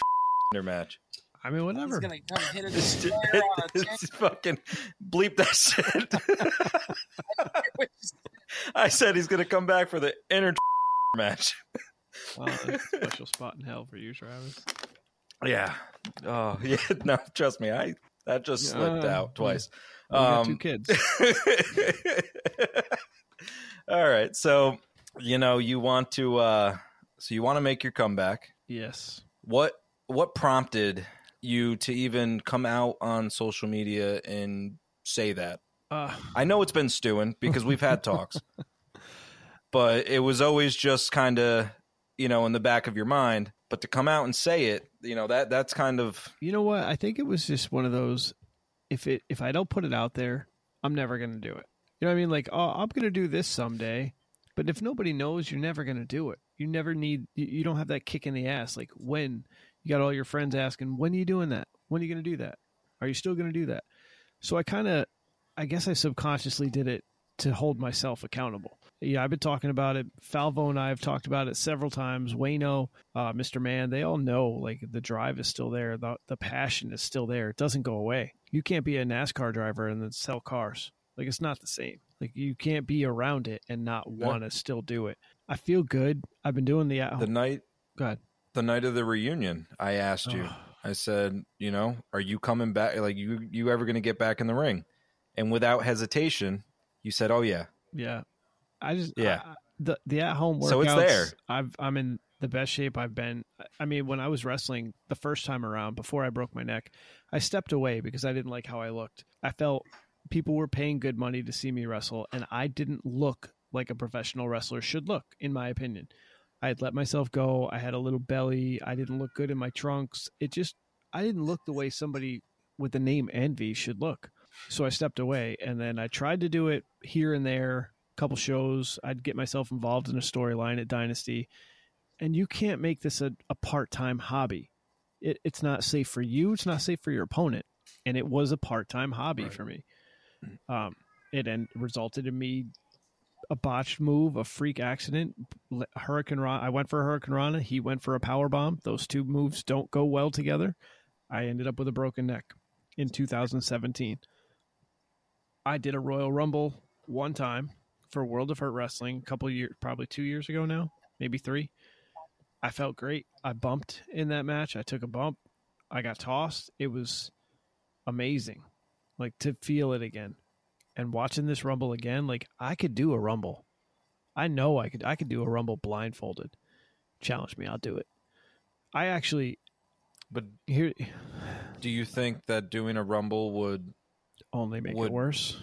match I mean, whatever. He's whatever. gonna come hit her the Just- on a chick. fucking bleep that shit. I said he's gonna come back for the inner match. Wow, a special spot in hell for you, Travis. Yeah. Oh yeah. No, trust me. I that just slipped Yeah. out twice. We got two Um, kids. All right. So you know you want to. uh So you want to make your comeback. Yes. What what prompted you to even come out on social media and say that? Uh, I know it's been stewing because we've had talks, but it was always just kind of, you know, in the back of your mind. But to come out and say it, you know, that that's kind of you know what? I think it was just one of those. If it if I don't put it out there, I'm never gonna do it. You know what I mean? Like, oh, I'm gonna do this someday. But if nobody knows, you're never gonna do it. You never need. You, don't have that kick in the ass. Like when you got all your friends asking, when are you doing that? When are you gonna do that? Are you still gonna do that? So I kind of, I guess I subconsciously did it to hold myself accountable. Yeah, I've been talking about it. Falvo and I have talked about it several times. Wayno, uh, Mr. Man, they all know like the drive is still there. The, the passion is still there. It doesn't go away. You can't be a NASCAR driver and then sell cars. Like it's not the same. Like you can't be around it and not want to still do it. I feel good. I've been doing the at the night Go ahead. the night of the reunion. I asked you. I said, you know, are you coming back? Like you you ever going to get back in the ring? And without hesitation, you said, "Oh yeah." Yeah, I just Yeah. I- the the at home workouts. So it's there. I've I'm in the best shape I've been. I mean, when I was wrestling the first time around before I broke my neck, I stepped away because I didn't like how I looked. I felt people were paying good money to see me wrestle, and I didn't look like a professional wrestler should look, in my opinion. I had let myself go. I had a little belly. I didn't look good in my trunks. It just I didn't look the way somebody with the name Envy should look. So I stepped away and then I tried to do it here and there, couple shows. I'd get myself involved in a storyline at Dynasty. And you can't make this a, a part time hobby. It, it's not safe for you, it's not safe for your opponent. And it was a part time hobby Right. for me. Um, it and resulted in me a botched move, a freak accident, hurricanrana. I went for a hurricanrana. He went for a power bomb. Those two moves don't go well together. I ended up with a broken neck in 2017. I did a Royal Rumble one time for World of Hurt Wrestling a couple years, probably two years ago now, maybe three. I felt great. I bumped in that match. I took a bump. I got tossed. It was amazing, like to feel it again, and watching this Rumble again. Like I could do a Rumble. I know I could. I could do a Rumble blindfolded. Challenge me. I'll do it. I actually But here do you think that doing a rumble would only make Would- it worse.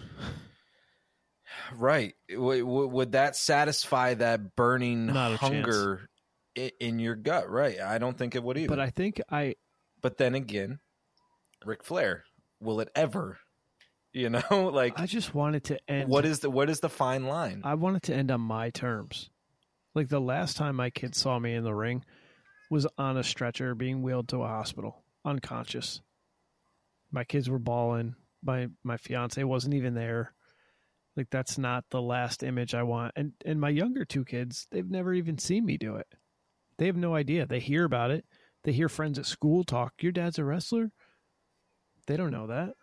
Right? W- w- would that satisfy that burning hunger i- in your gut? Right? I don't think it would either. But I think I But then again, Ric Flair, will it ever? You know, like I just wanted to end. what is the what is the fine line? I wanted to end on my terms. Like the last time my kids saw me in the ring was on a stretcher being wheeled to a hospital, unconscious. My kids were bawling. My my fiance wasn't even there. Like that's not the last image I want. And and my younger two kids, they've never even seen me do it. They have no idea. They hear about it. They hear friends at school talk, "Your dad's a wrestler?" They don't know that.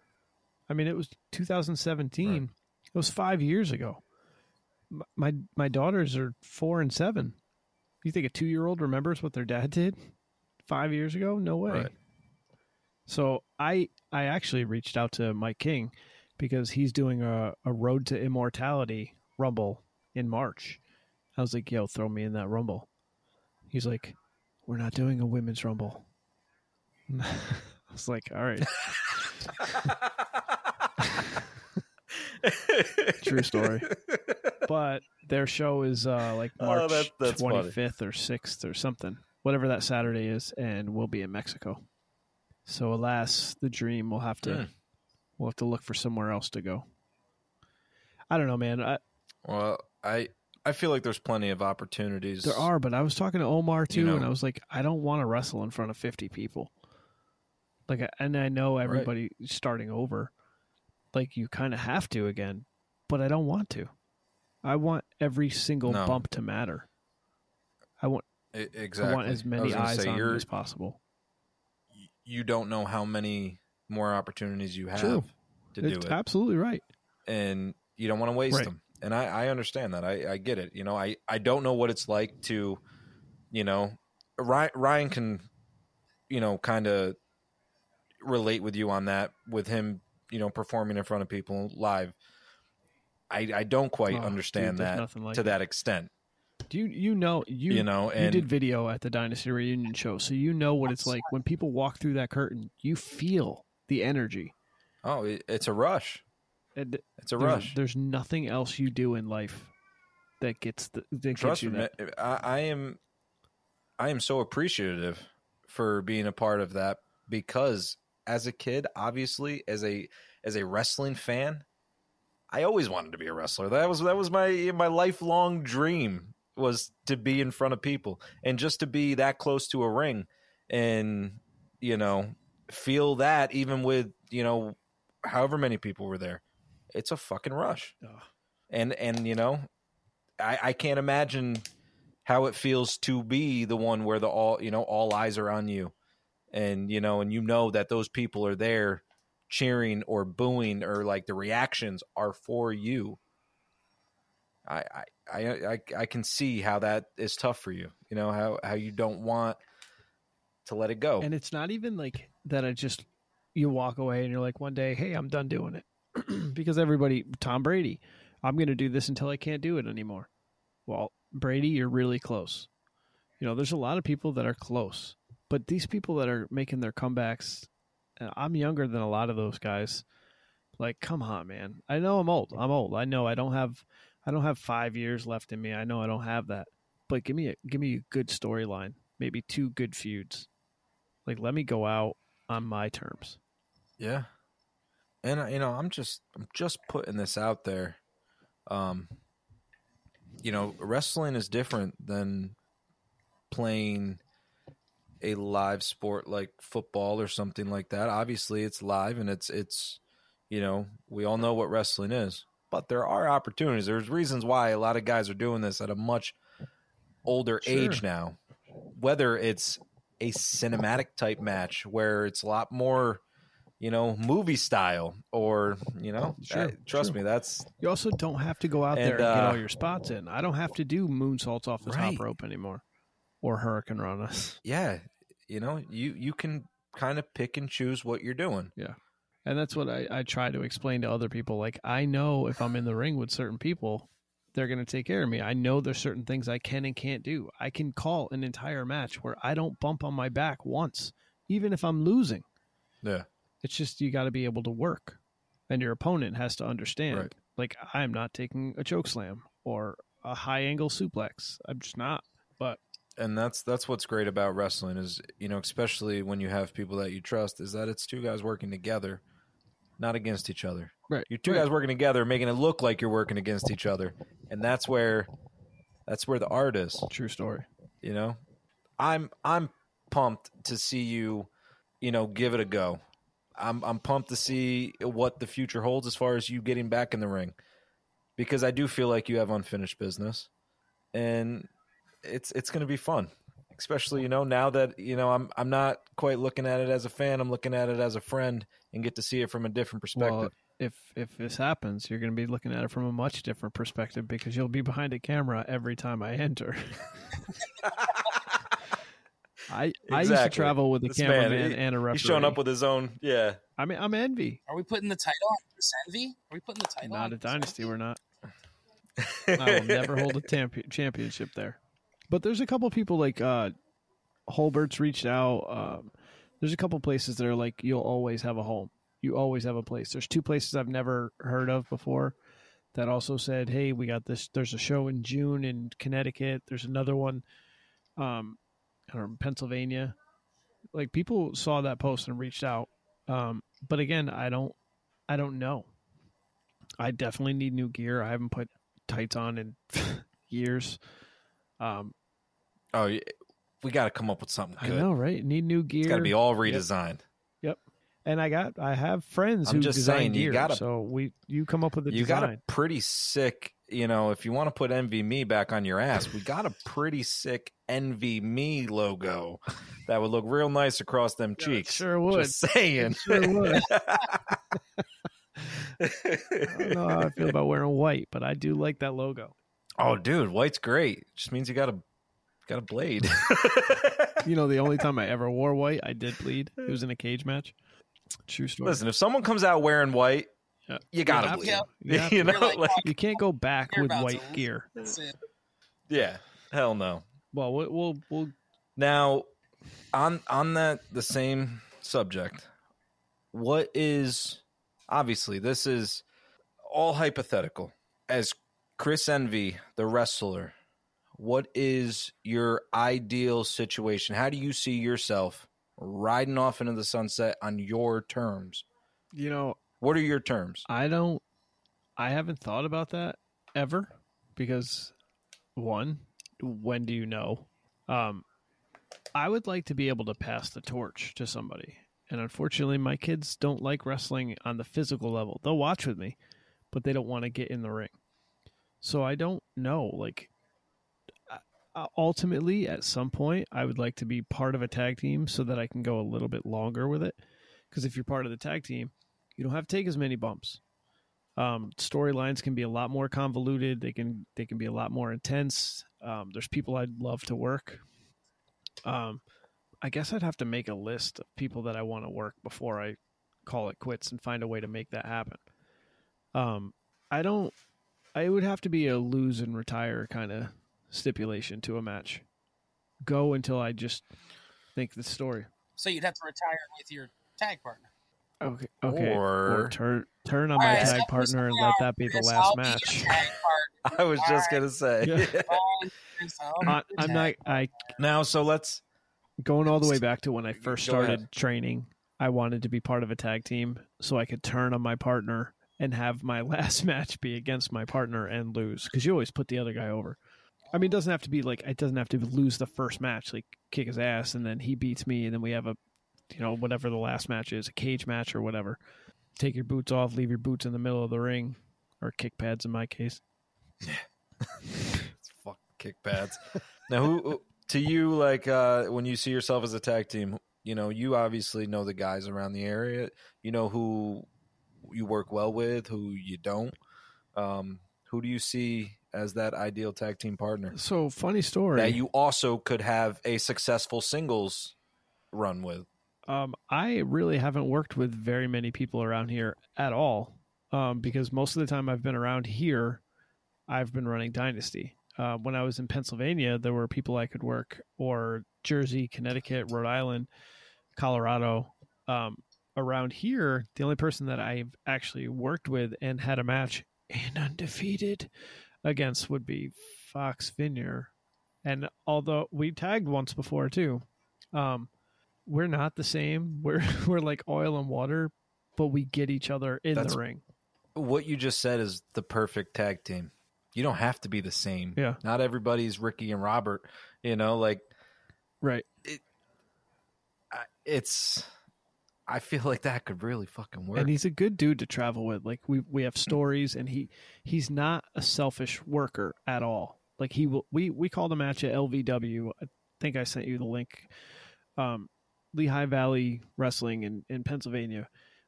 I mean, it was 2017. Right. It was 5 years ago my my daughters are four and seven. You think a two year old remembers what their dad did five years ago? No way. Right. So I I actually reached out to Mike King because he's doing a, a road to immortality rumble in March. I was like, yo, throw me in that rumble. He's like, We're not doing a women's rumble. I was like, all right. True story. but their show is uh, like Oh, March that- that's funny. 25th or 6th or something, whatever that Saturday is, and we'll be in Mexico. So alas, the dream will have to Hmm. We'll have to look for somewhere else to go. I don't know, man. I, Well, I I feel like there's plenty of opportunities. there are, but I was talking to Omar too, know- and I was like, I don't want to wrestle in front of 50 people. Like, I- and I know everybody starting over, like you kind of have to again, but I don't want to. I want every single No. bump to matter. I want exactly. I want as many eyes say, on me as possible. You don't know how many more opportunities you have True. to do It's it, absolutely right. and you don't want to waste Right. them. And I, I understand that. I, I get it. You know, I, I don't know what it's like to, you know, Ryan, Ryan can, you know, kind of relate with you on that with him, you know, performing in front of people live. I, I don't quite Oh, understand dude, that like to it. that extent. Do you you know you you know, you did video at the Dynasty reunion show, so you know what it's like when people walk through that curtain. You feel the energy. oh, it's a rush. And It's a there's, rush. There's nothing else you do in life that gets the that gets you me, that. I, I am, I am so appreciative for being a part of that because as a kid, obviously, as a as a wrestling fan, I always wanted to be a wrestler. That was that was my my lifelong dream was to be in front of people and just to be that close to a ring and you know feel that even with you know however many people were there. It's a fucking rush Ugh. and and you know I, I can't imagine how it feels to be the one where the all you know all eyes are on you and you know and you know that those people are there cheering or booing or like the reactions are for you i i i, I, I can see how that is tough for you you know how how you don't want to let it go And it's not even like that. I just you walk away and you're like one day, hey, I'm done doing it because everybody, Tom Brady, I'm going to do this until I can't do it anymore. Well, Brady, you're really close. You know, there's a lot of people that are close, but these people that are making their comebacks, I'm younger than a lot of those guys. Like, come on, man. I know I'm old. I'm old. I know I don't have, I don't have five years left in me. I know I don't have that. But give me a give me a good storyline. Maybe two good feuds. Like, let me go out on my terms. Yeah. And you know, I'm just I'm just putting this out there. Um you know, wrestling is different than playing a live sport like football or something like that. Obviously, it's live and it's it's you know, we all know what wrestling is. But there are opportunities. There's reasons why a lot of guys are doing this at a much older Sure. age now. Whether it's a cinematic type match where it's a lot more, you know, movie style, or you know, Sure, uh, trust sure. me, that's You also don't have to go out there And, and get uh, all your spots in. I don't have to do moonsaults off the Right. top rope anymore, or hurricane run. yeah, you know, you you can kind of pick and choose what you're doing. Yeah, and that's what I, I try to explain to other people. Like, I know if I'm in the ring with certain people, they're going to take care of me. I know there's certain things I can and can't do. I can call an entire match where I don't bump on my back once, even if I'm losing. Yeah, It's just you got to be able to work, and your opponent has to understand. Right. Like, I'm not taking a choke slam or a high angle suplex. I'm just not. But and that's that's what's great about wrestling is you know, especially when you have people that you trust, is that it's two guys working together, not against each other. right, You're two right. guys working together, making it look like you're working against each other, and that's where that's where the art is. True story. You know, I'm I'm pumped to see you, you know, give it a go. I'm I'm pumped to see what the future holds as far as you getting back in the ring, because I do feel like you have unfinished business, and it's it's going to be fun. Especially, you know, now that you know I'm I'm not quite looking at it as a fan. I'm looking at it as a friend and get to see it from a different perspective. Well, if if this happens, you're going to be looking at it from a much different perspective because you'll be behind a camera every time I enter. I I used to travel with a This man, cameraman he- and a referee. He's showing up with his own, yeah. I mean, I'm envy. Are we putting the title on Chris Envy? Are we putting the title on Not a dynasty. Envy? We're not. I will never hold a champion, championship there. But there's a couple people like uh, Holbert's reached out. Um, there's a couple places that are like you'll always have a home. You always have a place. There's two places I've never heard of before that also said, "Hey, we got this. There's a show in June in Connecticut. There's another one, um, I don't know, Pennsylvania." Like people saw that post and reached out. Um, but again, I don't, I don't know. I definitely need new gear. I haven't put tights on in years. Um, Oh, we got to come up with something I know, right? Need new gear. It's got to be all redesigned. Yep. And I got, I have friends I'm who just design saying, you gear. gotta- so we, you come up with a you got a pretty sick, you know, if you want to put Envy Me back on your ass, we got a pretty sick Envy Me logo that would look real nice across them Yeah, cheeks. sure would. Just saying. It sure would. I don't know how I feel about wearing white, but I do like that logo. oh, dude, white's great. Just means you got a got a blade. You know, the only time I ever wore white, I did bleed. It was in a cage match. True story. Listen, if someone comes out wearing white, Yeah. you gotta have bleed. to. You have you to. know, You're like, like, You can't go back with white a- gear. Yeah. Hell no. Well, we'll we'll, we'll Now, on on that the same subject, what is obviously this is all hypothetical. As Chris Envy, the wrestler, what is your ideal situation? How do you see yourself riding off into the sunset on your terms? you know What are your terms? I don't. I haven't thought about that ever because one, when do you know? Um, I would like to be able to pass the torch to somebody, and unfortunately, my kids don't like wrestling on the physical level. They'll watch with me, but they don't want to get in the ring. So I don't know. Like, ultimately, at some point, I would like to be part of a tag team so that I can go a little bit longer with it. Because if you're part of the tag team, you don't have to take as many bumps. Um, storylines can be a lot more convoluted. They can they can be a lot more intense. Um, there's people I'd love to work. Um, I guess I'd have to make a list of people that I want to work before I call it quits and find a way to make that happen. Um, I don't. I would have to be a lose and retire kind of stipulation to a match. Go until I just think the story. So you'd have to retire with your tag partner. Okay. Okay. Or- turn turn on All my right, tag so partner and let that be the last I'll match. I was just gonna say. Yeah. Fine, Chris, I'll be I, your I'm not. I now, so let's going all the way back to when I first started ahead. training. I wanted to be part of a tag team so I could turn on my partner and have my last match be against my partner and lose because you always put the other guy over. I mean, it doesn't have to be like it doesn't have to lose the first match, like kick his ass and then he beats me and then we have a, you know, whatever the last match is, a cage match or whatever. Take your boots off, leave your boots in the middle of the ring, or kick pads in my case. Yeah, fuck kick pads. now, who to you like uh, when you see yourself as a tag team? You know, you obviously know the guys around the area. You know who you work well with, who you don't. Um, who do you see as that ideal tag team partner So funny story. that you also could have a successful singles run with? Um, I really haven't worked with very many people around here at all, um, because most of the time I've been around here, I've been running Dynasty. Uh, when I was in Pennsylvania, there were people I could work, or Jersey, Connecticut, Rhode Island, Colorado. Um, around here, the only person that I've actually worked with and had a match and undefeated against would be Fox Vineyard. And although we tagged once before too, um, we're not the same. We're we're like oil and water, but we get each other in That's- the ring. What you just said is the perfect tag team. You don't have to be the same. Yeah. Not everybody's Ricky and Robert. You know, like Right. I- it's. I feel like that could really fucking work. And he's a good dude to travel with. Like we we have stories and he he's not a selfish worker at all. Like he will we we called a match at LVW. I think I sent you the link. Um Lehigh Valley Wrestling in, in Pennsylvania.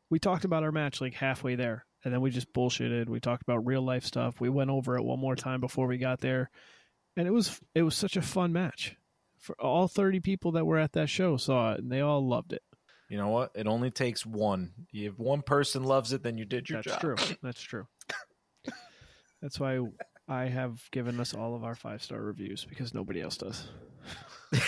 We talked about our match like halfway there, and then we just bullshitted. We talked about real life stuff. We went over it one more time before we got there, and it was it was such a fun match. For all thirty people that were at that show saw it, and they all loved it. You know what? It only takes one. If one person loves it, then you did your That's job. That's true. That's true. That's why I have given us all of our five star reviews because nobody else does.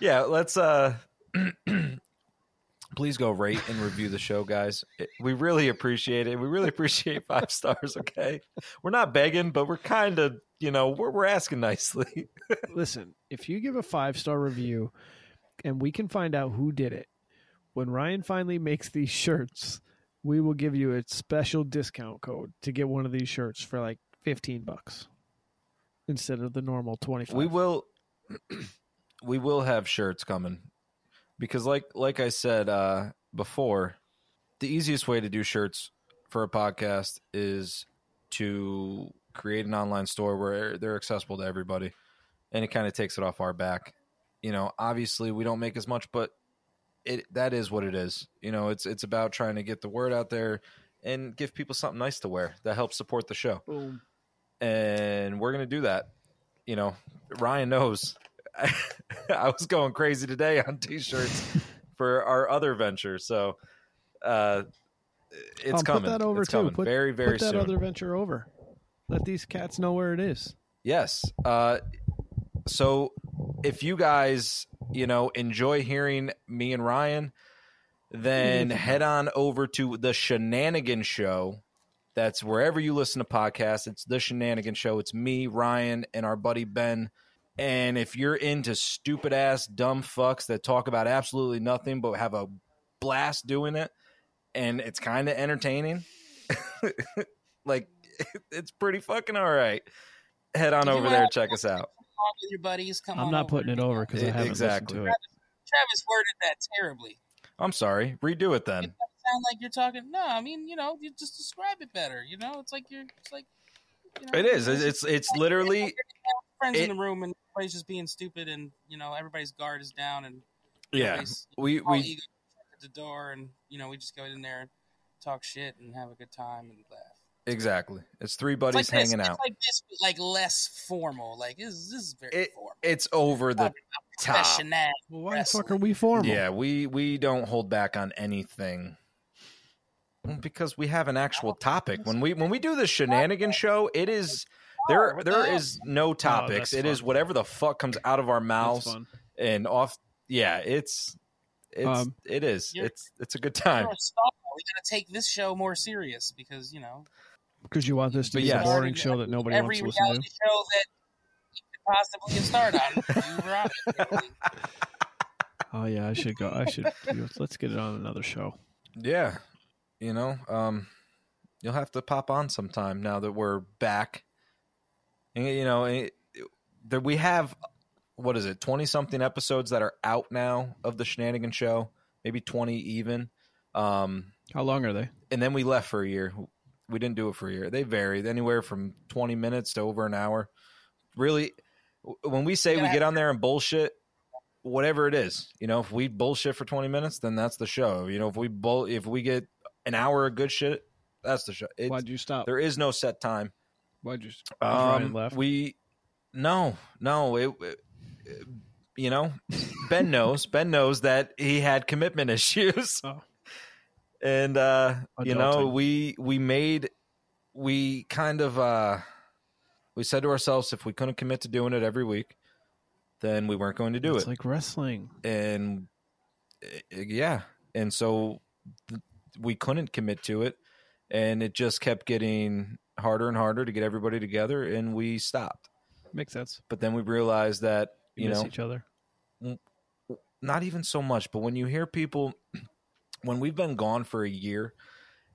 Yeah, let's uh please go rate and review the show, guys. It- we really appreciate it. We really appreciate five stars, okay? We're not begging, but we're kind of, you know, we're we're asking nicely. Listen, if you give a five star review and we can find out who did it, when Ryan finally makes these shirts, we will give you a special discount code to get one of these shirts for like 15 bucks instead of the normal 25. We will we will have shirts coming. Because like like I said uh before, the easiest way to do shirts for a podcast is to create an online store where they're accessible to everybody and it kind of takes it off our back. You know, obviously we don't make as much, but it that is what it is. You know, it's it's about trying to get the word out there and give people something nice to wear that helps support the show Boom. and we're gonna do that. You know, Ryan knows. I was going crazy today on t-shirts for our other venture, so uh, it's Um, coming. Put that over it's too. coming Put, very very put that soon. other venture over. Let these cats know where it is. Yes. Uh, so if you guys, you know, enjoy hearing me and Ryan, then head on over to the Shenanigan Show. That's wherever you listen to podcasts. It's the Shenanigan Show. It's me, Ryan, and our buddy Ben. And if you're into stupid ass dumb fucks that talk about absolutely nothing but have a blast doing it, and it's kind of entertaining, like it's pretty fucking all right. Head on over there, check us out. Talk with your buddies. Come I'm on not over. putting it over because I haven't Exactly. listened to it. Travis worded that terribly. I'm sorry. Redo it It then. doesn't sound like you're talking. No, I mean, you know, you just describe it better. You know, it's like you're. It's like. You know, It is. It's it's, it's literally friends it- in the room and everybody's just being stupid and you know everybody's guard is down and yeah. everybody's We all we ego at the door and you know we just go in there and talk shit and have a good time and laugh. Exactly. It's three It's buddies like this, hanging it's out. like this, but like less formal. Like this, this is very It- formal. It's over the top. Professional. Well, why the fuck are we formal? Yeah, we we don't hold back on anything. Because we have an actual topic. When we when we do the shenanigan show, it is there what there the is no topics. that's it is whatever the fuck comes out of our mouths and off yeah, it's it's Um, it is. It's it's a good time. We're a star. We gotta take this show more serious because you know Because you want this to But be yes. a boring show that nobody every wants to listen reality show that you could possibly get started on. you were on it, apparently. to. Oh yeah, I should go. I should. Let's get it on another show. Yeah. You know, um you'll have to pop on sometime now that we're back. And you know, it, there we have what is it, 20 something episodes that are out now of the Shenanigan show, maybe 20 even. Um How long are they? and then we left for a year. We didn't do it for a year. They varied anywhere from 20 minutes to over an hour. Really when we say You we get on there and bullshit whatever it is, you know, if we bullshit for 20 minutes, then that's the show. You know, if we bull if we get an hour of good shit, that's the show. It's, Why'd you stop? there is no set time. Why'd you? Ryan Um, left? we no, no, it, it- you know, Ben knows. Ben knows that he had commitment issues. Oh. And uh, you know, we we made we kind of uh we said to ourselves if we couldn't commit to doing it every week, then we weren't going to do it. it's it. like wrestling. and uh, yeah, and so th- we couldn't commit to it and it just kept getting harder and harder to get everybody together and we stopped. Makes sense. But then we realized that, You, you miss know, each other. not even so much, but when you hear people, when we've been gone for a year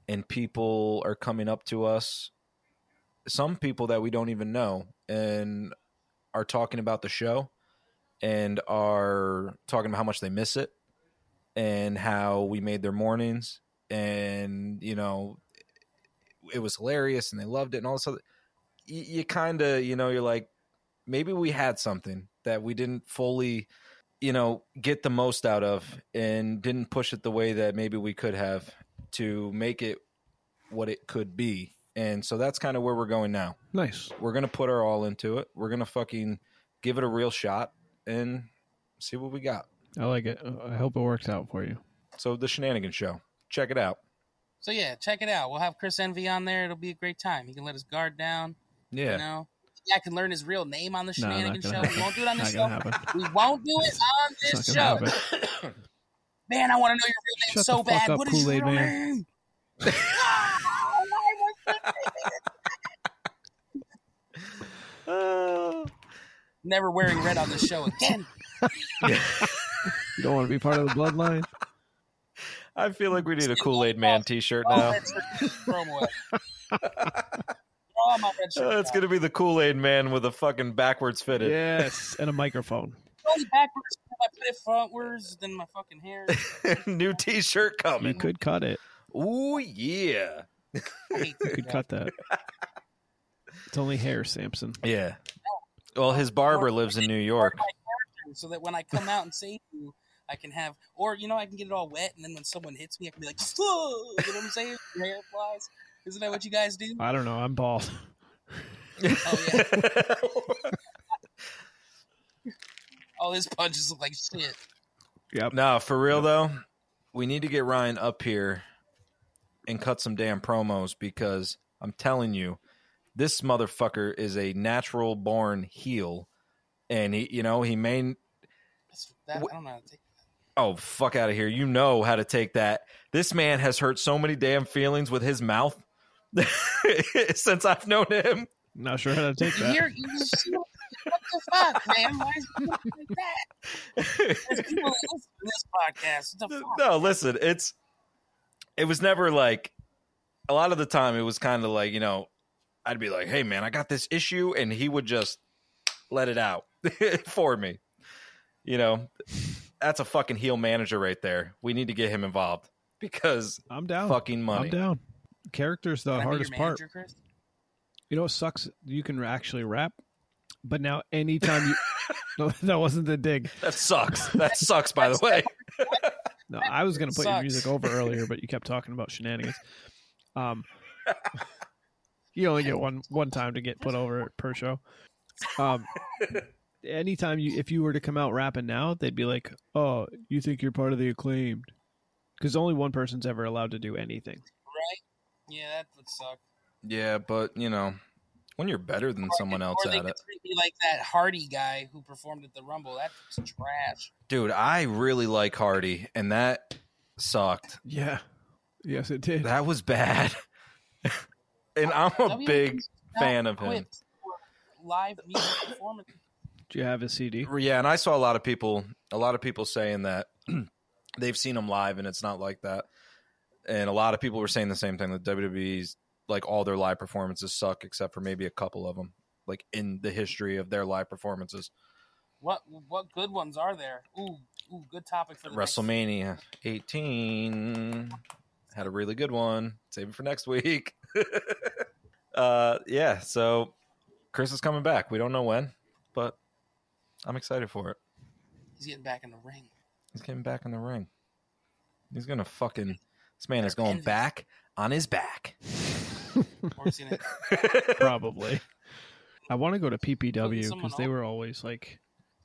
and people are coming up to us, some people that we don't even know and are talking about the show and are talking about how much they miss it and how we made their mornings and, you know, it was hilarious and they loved it and all this other. You, you kind of, you know, you're like, maybe we had something that we didn't fully you know, get the most out of and didn't push it the way that maybe we could have to make it what it could be. And so that's kind of where we're going now. Nice. We're going to put our all into it. We're going to fucking give it a real shot and see what we got. I like it. I hope it works out for you. So the Shenanigan Show. Check it out. So yeah, check it out. We'll have Chris Envy on there. It'll be a great time. He can let his guard down. Yeah. You know, yeah, I can learn his real name on the No, not Shenanigans gonna show. We won't do it on this show. happen. We won't do it on this show. Man, I want to know your real name Shut so fuck bad. up, what is your Kool-Aid real man. name? Why was it- Never wearing red on the show again. You don't want to be part of the bloodline. I feel like we need a Kool Aid Man oh, t shirt All oh, now. red shirts promo. All my red shirts. Uh, it's going to be the Kool Aid Man with a fucking backwards fitted. yes, and a microphone. Only backwards. I put it frontwards, then my fucking hair. New t shirt coming. You could cut it. Ooh, yeah. You could cut that. It's only hair, Samson. Yeah. Well, his barber lives in New York. so that when I come out and save you, I can have, or you know, I can get it all wet, and then when someone hits me, I can be like, "Whoa," you know what I'm saying? Your hair flies. Isn't that what you guys do? I don't know. I'm bald. Oh yeah. All his punches look like shit. Yep. no, for real though, we need to get Ryan up here and cut some damn promos because I'm telling you, This motherfucker is a natural born heel, and he, you know, he may. That's, that, I don't know how to take Oh fuck out of here! You know how to take that. This man has hurt so many damn feelings with his mouth since I've known him. Not sure how to take You that. you just, what the fuck, man? Why is it like that? There's people that listen to this podcast. What the fuck? no, listen, it's it was never like a lot of the time it was kind of like, you know, I'd be like, "Hey man, I got this issue," and he would just let it out for me. You know, that's a fucking heel manager right there. We need to get him involved because I'm down. fucking money. I'm down. Character's the Can I be hardest part. Chris? You know it sucks? You can actually rap, but now anytime you no, that wasn't the dig. That sucks. That sucks by the way. No, I was gonna put your music over earlier, but you kept talking about shenanigans. Um, you only get one one time to get put over per show. Um, anytime you if you were to come out rapping now, they'd be like, "Oh, you think you're part of the acclaimed?" Because only one person's ever allowed to do anything. Yeah, that would suck. Yeah, but you know, when you're better than someone else or they at it. treat me like that Hardy guy who performed at the Rumble. That's trash. Dude, I really like Hardy and that sucked. Yeah. Yes, it did. That was bad. and I'm a big fan of him. Live music performance. Do you have a CD? Yeah, and I saw a lot of people a lot of people saying that they've seen him live and it's not like that. And a lot of people were saying the same thing that WWE's like all their live performances suck except for maybe a couple of them like in the history of their live performances. What what good ones are there? Ooh, ooh, good topic for WrestleMania 18 had a really good one. Save it for next week. uh yeah, so Chris is coming back. We don't know when, but I'm excited for it. He's getting back in the ring. He's getting back in the ring. He's gonna fucking. This man is going back on his back. Or he's gonna Probably. I want to go to PPW because they were always like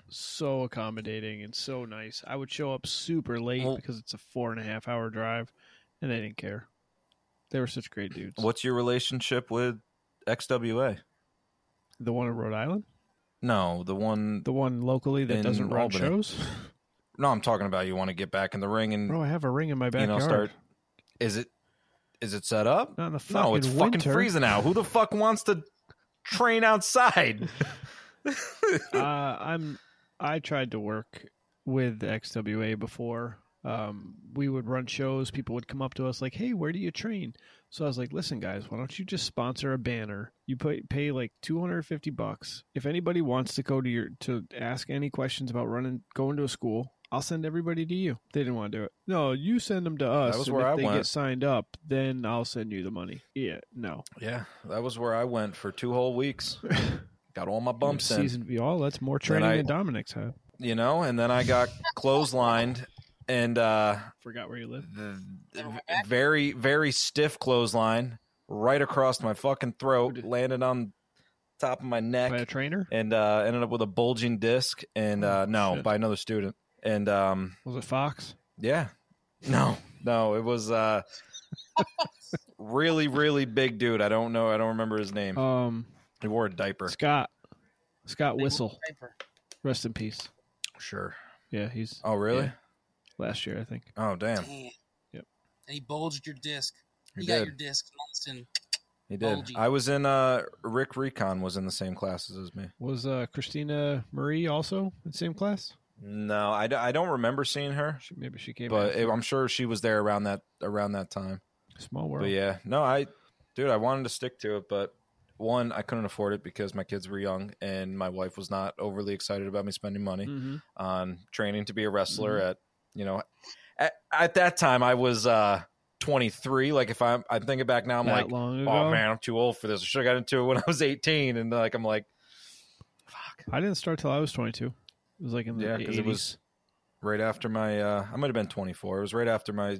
so accommodating and so nice. I would show up super late Well- because it's a four and a half hour drive, and they didn't care. They were such great dudes. What's your relationship with XWA? The one in Rhode Island, No, the one. the one locally that doesn't run Albany. shows. No, I'm talking about you want to get back in the ring and Bro, I have a ring in my you backyard. know start. Is it? Is it set up? The fucking No, it's fucking winter. freezing out. Who the fuck wants to train outside? uh, I'm. I tried to work with XWA before. Um, we would run shows. People would come up to us like, "Hey, where do you train?" So I was like, "Listen, guys, why don't you just sponsor a banner? You pay pay like two hundred fifty bucks. If anybody wants to go to your to ask any questions about running going to a school." I'll send everybody to you. They didn't want to do it. No, you send them to us. That was and where if I they went. get signed up, then I'll send you the money. Yeah, no. yeah, that was where I went for two whole weeks. Got all my bumps in. Season oh, that's more training I- than Dominic's had. you know, and then I got clotheslined and uh Forgot where you live. very very stiff clothesline right across my fucking throat, landed on top of my neck, By a trainer? and uh ended up with a bulging disc. And uh Oh, no, shit. by another student. And um Was it Fox? yeah, no, no, it was uh really really big dude. I don't know, I don't remember his name. Um, He wore a diaper. Scott. Scott They Whistle. Rest in peace. Sure. Yeah, he's Oh really? Yeah. last year, I think. Oh damn, Damn. Yep. And he bulged your disc. he You got did. your disc nice He did. bulgy. I was in uh Rick Recon was in the same classes as me. Was uh, Christina Marie also in the same class? No, I, d- I don't remember seeing her, She, maybe she came. but after. it, I'm sure she was there around that around that time. small world. But yeah, no, I dude, I wanted to stick to it, but one, I couldn't afford it because my kids were young and my wife was not overly excited about me spending money Mhm. on training to be a wrestler Mm-hmm. at, you know, at, at that time I was uh 23. Like if I'm I'm thinking back now I'm That like, long ago. "Oh man, I'm too old for this. I should have got into it when I was 18." And like I'm like, fuck. I didn't start till I was 22. It was like in the Yeah, because it was right after my uh I might have been 24. It was right after my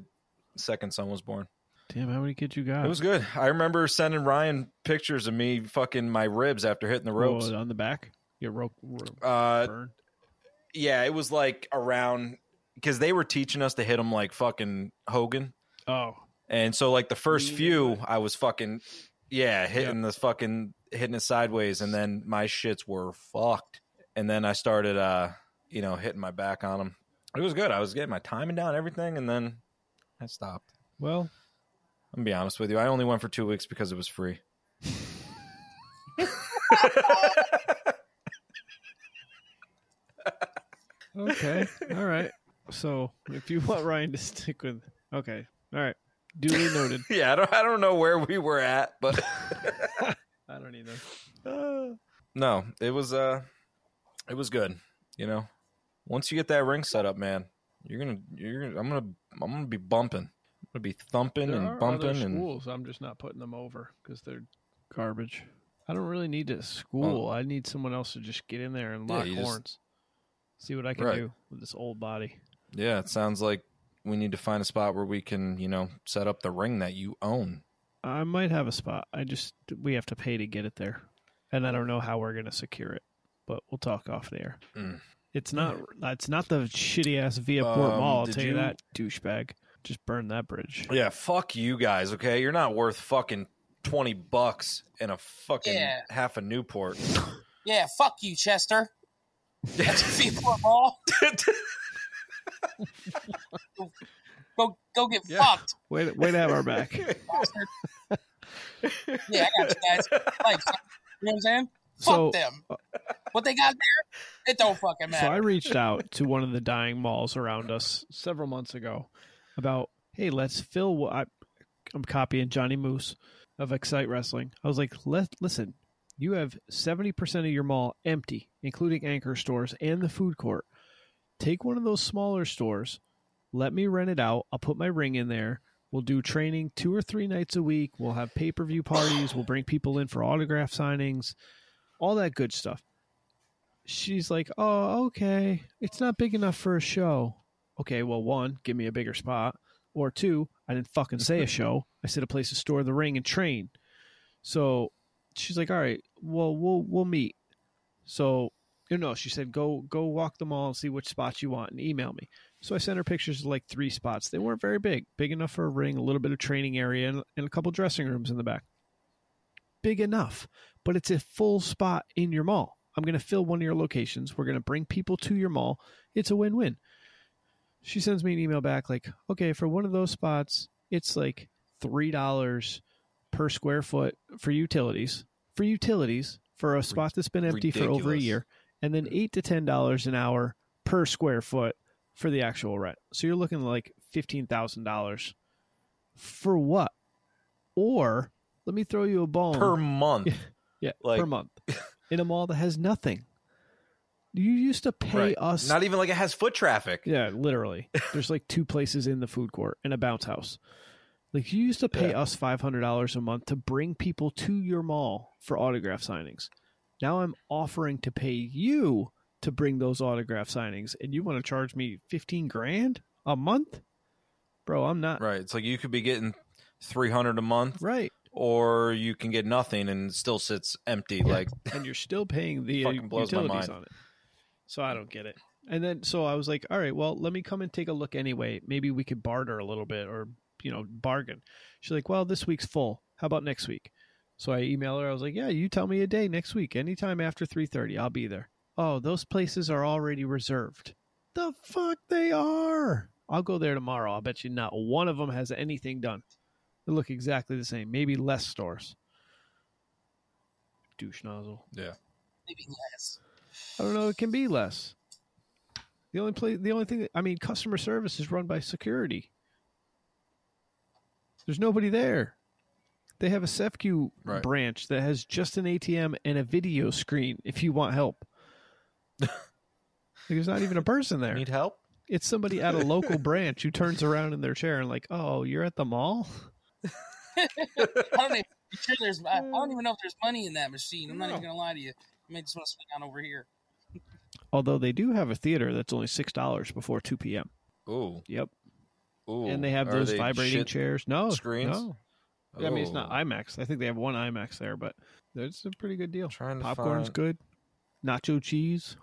second son was born. Damn, how many kids you got? It was good. I remember sending Ryan pictures of me fucking my ribs after hitting the ropes. Oh, on the back. Your rope ro- Uh, burn. yeah, it was like around because they were teaching us to hit them like fucking Hogan, Oh, and so like the first few, I was fucking Yeah, hitting the fucking hitting it sideways, and then my shits were fucked. And then I started, uh, you know, hitting my back on them. It was good. I was getting my timing down, everything, and then I stopped. Well, I'm gonna be honest with you. I only went for two weeks because it was free. okay, all right. So if you want Ryan to stick with, okay, all right, duly noted. yeah, I don't, I don't know where we were at, but I don't either. Uh, no, it was uh, it was good. You know, once you get that ring set up, man, you're gonna, you're gonna, I'm gonna, I'm gonna be bumping. I'm gonna be thumping There and bumping other and schools. I'm just not putting them over because they're garbage. I don't really need a school. Oh. I need someone else to just get in there and Yeah, lock just- horns. See what I can Right. do with this old body. yeah, it sounds like we need to find a spot where we can, you know, set up the ring that you own. I might have a spot. I just we have to pay to get it there, and I don't know how we're gonna secure it. But we'll talk off the air. Mm. It's not. It's not the shitty ass Viaport Um, Mall. I'll tell you you- that douchebag. Just burn that bridge. Yeah, fuck you guys. Okay, you're not worth fucking twenty bucks in a fucking Yeah. half a Newport. Yeah, fuck you, Chester. That's a Viewport Mall. Go, go get Yeah. fucked, Way to, way to have our back. yeah, I got you guys. Like, you know what I'm saying? Fuck So- them. Uh, what they got there, it don't fucking matter. So I reached out to one of the dying malls around us several months ago about, hey, let's fill. What I, I'm copying Johnny Moose of Excite Wrestling. I was like, let listen, you have seventy percent of your mall empty, including anchor stores and the food court. Take one of those smaller stores, let me rent it out. I'll put my ring in there. We'll do training two or three nights a week. We'll have pay per view parties. We'll bring people in for autograph signings, all that good stuff she's like, "Oh, okay. It's not big enough for a show." Okay, well, one, give me a bigger spot, or two, I didn't fucking say a show. I said a place to store the ring and train. So she's like, "All right, well, we'll we'll meet." So you know, she said, "Go go walk the mall and see which spots you want and email me." So I sent her pictures of like three spots. They weren't very big, big enough for a ring, a little bit of training area, and, and a couple dressing rooms in the back. Big enough, but it's a full spot in your mall. I'm going to fill one of your locations. We're going to bring people to your mall. It's a win win. She sends me an email back like, okay, for one of those spots, it's like $3 per square foot for utilities. For utilities, for a spot that's been empty for over a year. And then 8 to $10 an hour per square foot for the actual rent. So you're looking like $15,000 for what? Or let me throw you a bone. per month. Yeah, Like- per month in a mall that has nothing. You used to pay Right. us. Not even like it has foot traffic. yeah, literally. There's like two places in the food court and a bounce house. Like you used to pay Yeah. us five hundred dollars a month to bring people to your mall for autograph signings. Now I'm offering to pay you to bring those autograph signings, and you want to charge me fifteen grand a month, bro? I'm not Right. It's like you could be getting three hundred a month, right. Or you can get nothing and it still sits empty. Like and you're still paying the uh, Fucking blows my utilities mind. on it. So I don't get it. And then so I was like, all right, well, let me come and take a look anyway. Maybe we could barter a little bit or you know bargain. She's like, well, this week's full. How about next week? So I email her. I was like, yeah, you tell me a day next week, anytime after three thirty, I'll be there. Oh, those places are already reserved. The fuck they are. I'll go there tomorrow. I'll bet you not one of them has anything done. They look exactly the same. Maybe less stores. Douche nozzle. yeah. Maybe less. I don't know. It can be less. The only place, the only thing, that, I mean, customer service is run by security. There's nobody there. They have a SEFCU Right. branch that has just an ATM and a video screen if you want help. Like, There's not even a person there. Need help? It's somebody at a local branch who turns around in their chair and like, oh, you're at the mall. I don't even, sure there's. I, I don't even know if there's money in that machine. I'm not even gonna lie to you. I may just want to swing on over here. Although they do have a theater that's only six dollars before two p.m. Ooh. Yep, Ooh. and they have Are those they vibrating chairs. No screens? No, I mean, it's not IMAX. I think they have one IMAX there, but it's a pretty good deal. Trying to Popcorn's find- good. Nacho cheese.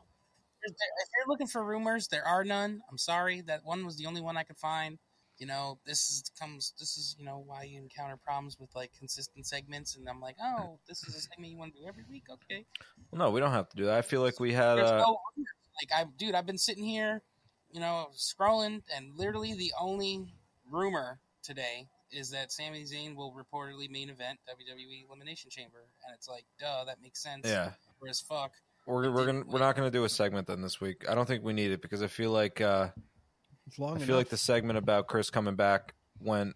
If you're looking for rumors, there are none. I'm sorry. That one was the only one I could find. You know, this is comes. This is you know why you encounter problems with like consistent segments, and I'm like, oh, this is a segment you want to do every week, okay? Well, no, we don't have to do that. I feel like we had. Uh, no like I, dude, I've been sitting here, you know, scrolling, and literally the only rumor today is that Sami Zayn will reportedly main event WWE Elimination Chamber, and it's like, duh, that makes sense. yeah, Or as fuck. we're we're gonna we're not gonna do a segment then this week. I don't think we need it because I feel like uh, It's long I enough. feel like the segment about Chris coming back when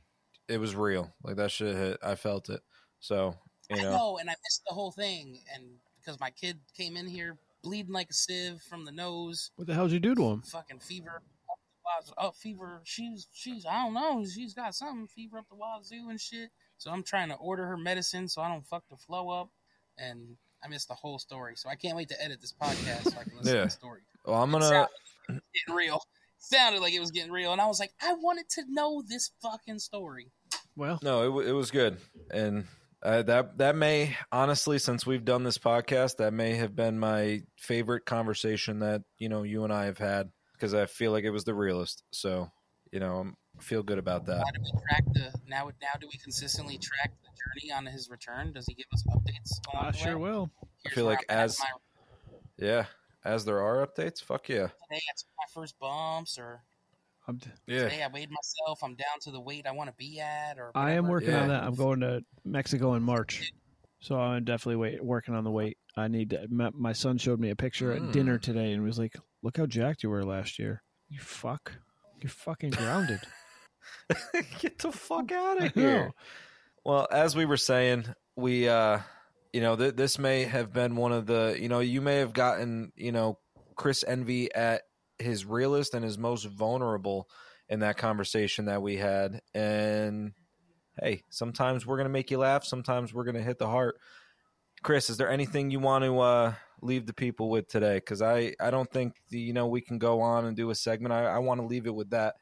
it was real. Like that shit hit. I felt it. So you I know, know, and I missed the whole thing, and because my kid came in here bleeding like a sieve from the nose, what the hell did you do to him? fucking fever. up Oh, fever. She's she's I don't know. She's got something fever up the wazoo and shit. So I'm trying to order her medicine so I don't fuck the flow up, and I missed the whole story. So I can't wait to edit this podcast so I can listen Yeah. to the story. well, I'm gonna. sounded like it was getting real. Sounded like it was getting real, and I was like, I wanted to know this fucking story. Well, No, it, wa- it was good, and uh, that that may honestly, since we've done this podcast, that may have been my favorite conversation that you know you and I have had because I feel like it was the realest. So you know, I'm- feel good about that. Now do we track the now? Now do we consistently track the journey on his return? Does he give us updates? I the sure way? will. Here's feel like I'm as- my- Yeah, as there are updates, fuck yeah, today I took my first bumps, or I'm t- yeah. today I weighed myself. I'm down to the weight I want to be at, or I am whatever. working Yeah. on that. I'm going to Mexico in March, so I'm definitely wait, working on the weight. I need to. My, my son showed me a picture at dinner today and he was like, "Look how jacked you were last year. You fuck. You're fucking grounded." Get the fuck out of here. Well, as we were saying, we uh you know, th- this may have been one of the, you know, you may have gotten, you know, Chris Envy at his realest and his most vulnerable in that conversation that we had. And hey, sometimes we're going to make you laugh, sometimes we're going to hit the heart. Chris, is there anything you want to uh leave the people with today cuz I I don't think the, you know we can go on and do a segment. I I want to leave it with that.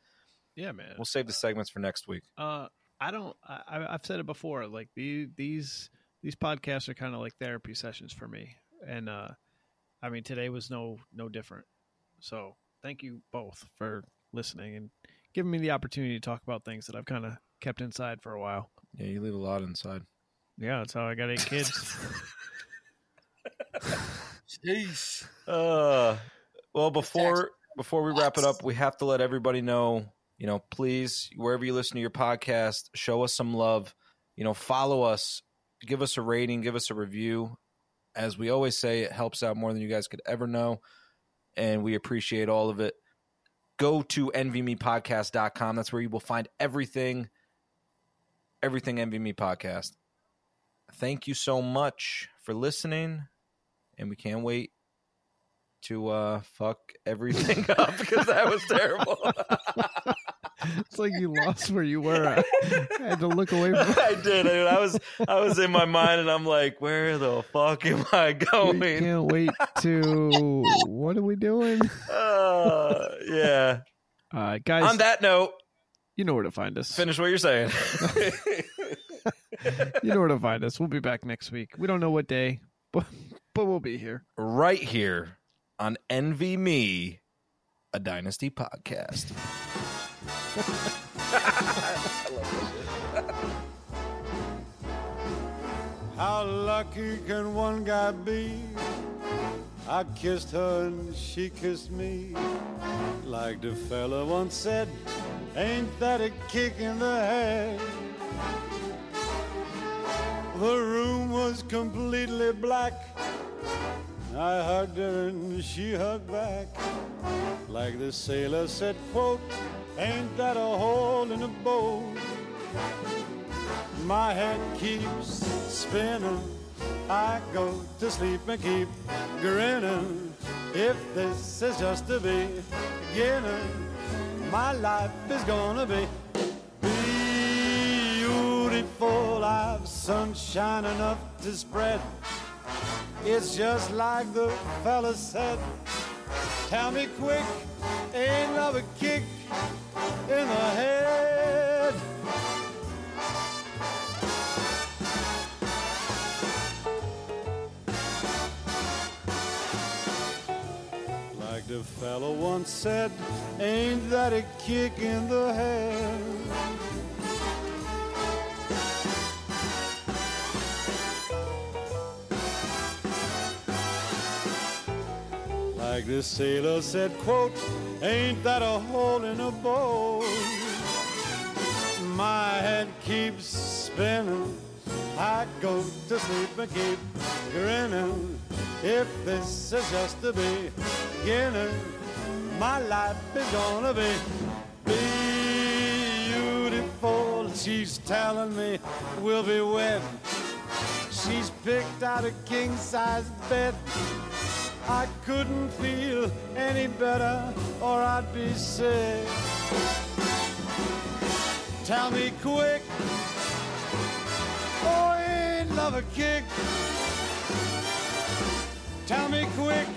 Yeah, man. We'll save the segments for next week. Uh, I don't. I, I- I've said it before. Like the, these these podcasts are kind of like therapy sessions for me, and uh, I mean today was no no different. So thank you both for listening and giving me the opportunity to talk about things that I've kind of kept inside for a while. Yeah, you leave a lot inside. Yeah, that's how I got eight kids. Jeez. Uh, well, before before we wrap it up, we have to let everybody know. You know, please, wherever you listen to your podcast, show us some love. You know, follow us, give us a rating, give us a review. As we always say, it helps out more than you guys could ever know, and we appreciate all of it. Go to nvmepodcast.com. That's where you will find everything, everything Envy Me Podcast. Thank you so much for listening, and we can't wait to uh fuck everything up because that was terrible. it's like you lost where you were. I had to look away from. I did. I, I was I was in my mind and I'm like, where the fuck am I We going? can't wait to. What are we doing? Uh, yeah. All right, guys. On that note, you know where to find us. finish what you're saying. you know where to find us. We'll be back next week. We don't know what day, but but we'll be here. right here on Envy Me, a Dynasty podcast. How lucky can one guy be? I kissed her and she kissed me. Like the fella once said, ain't that a kick in the head? The room was completely black. I hugged her and she hugged back. Like the sailor said, quote, ain't that a hole in the boat? My head keeps spinning. I go to sleep and keep grinning. If this is just the beginning, my life is gonna be beautiful. I've sunshine enough to spread. It's just like the fella said. Tell me quick, ain't love a kick in the head? Like the fellow once said, ain't that a kick in the head? Like the sailor said, quote, ain't that a hole in a boat? My head keeps spinning. I go to sleep and keep grinning. If this is just the beginning, my life is gonna be beautiful. She's telling me we'll be wed. She's picked out a king size bed. I couldn't feel any better, or I'd be sick. Tell me quick, oh, ain't love a kick? Tell me quick,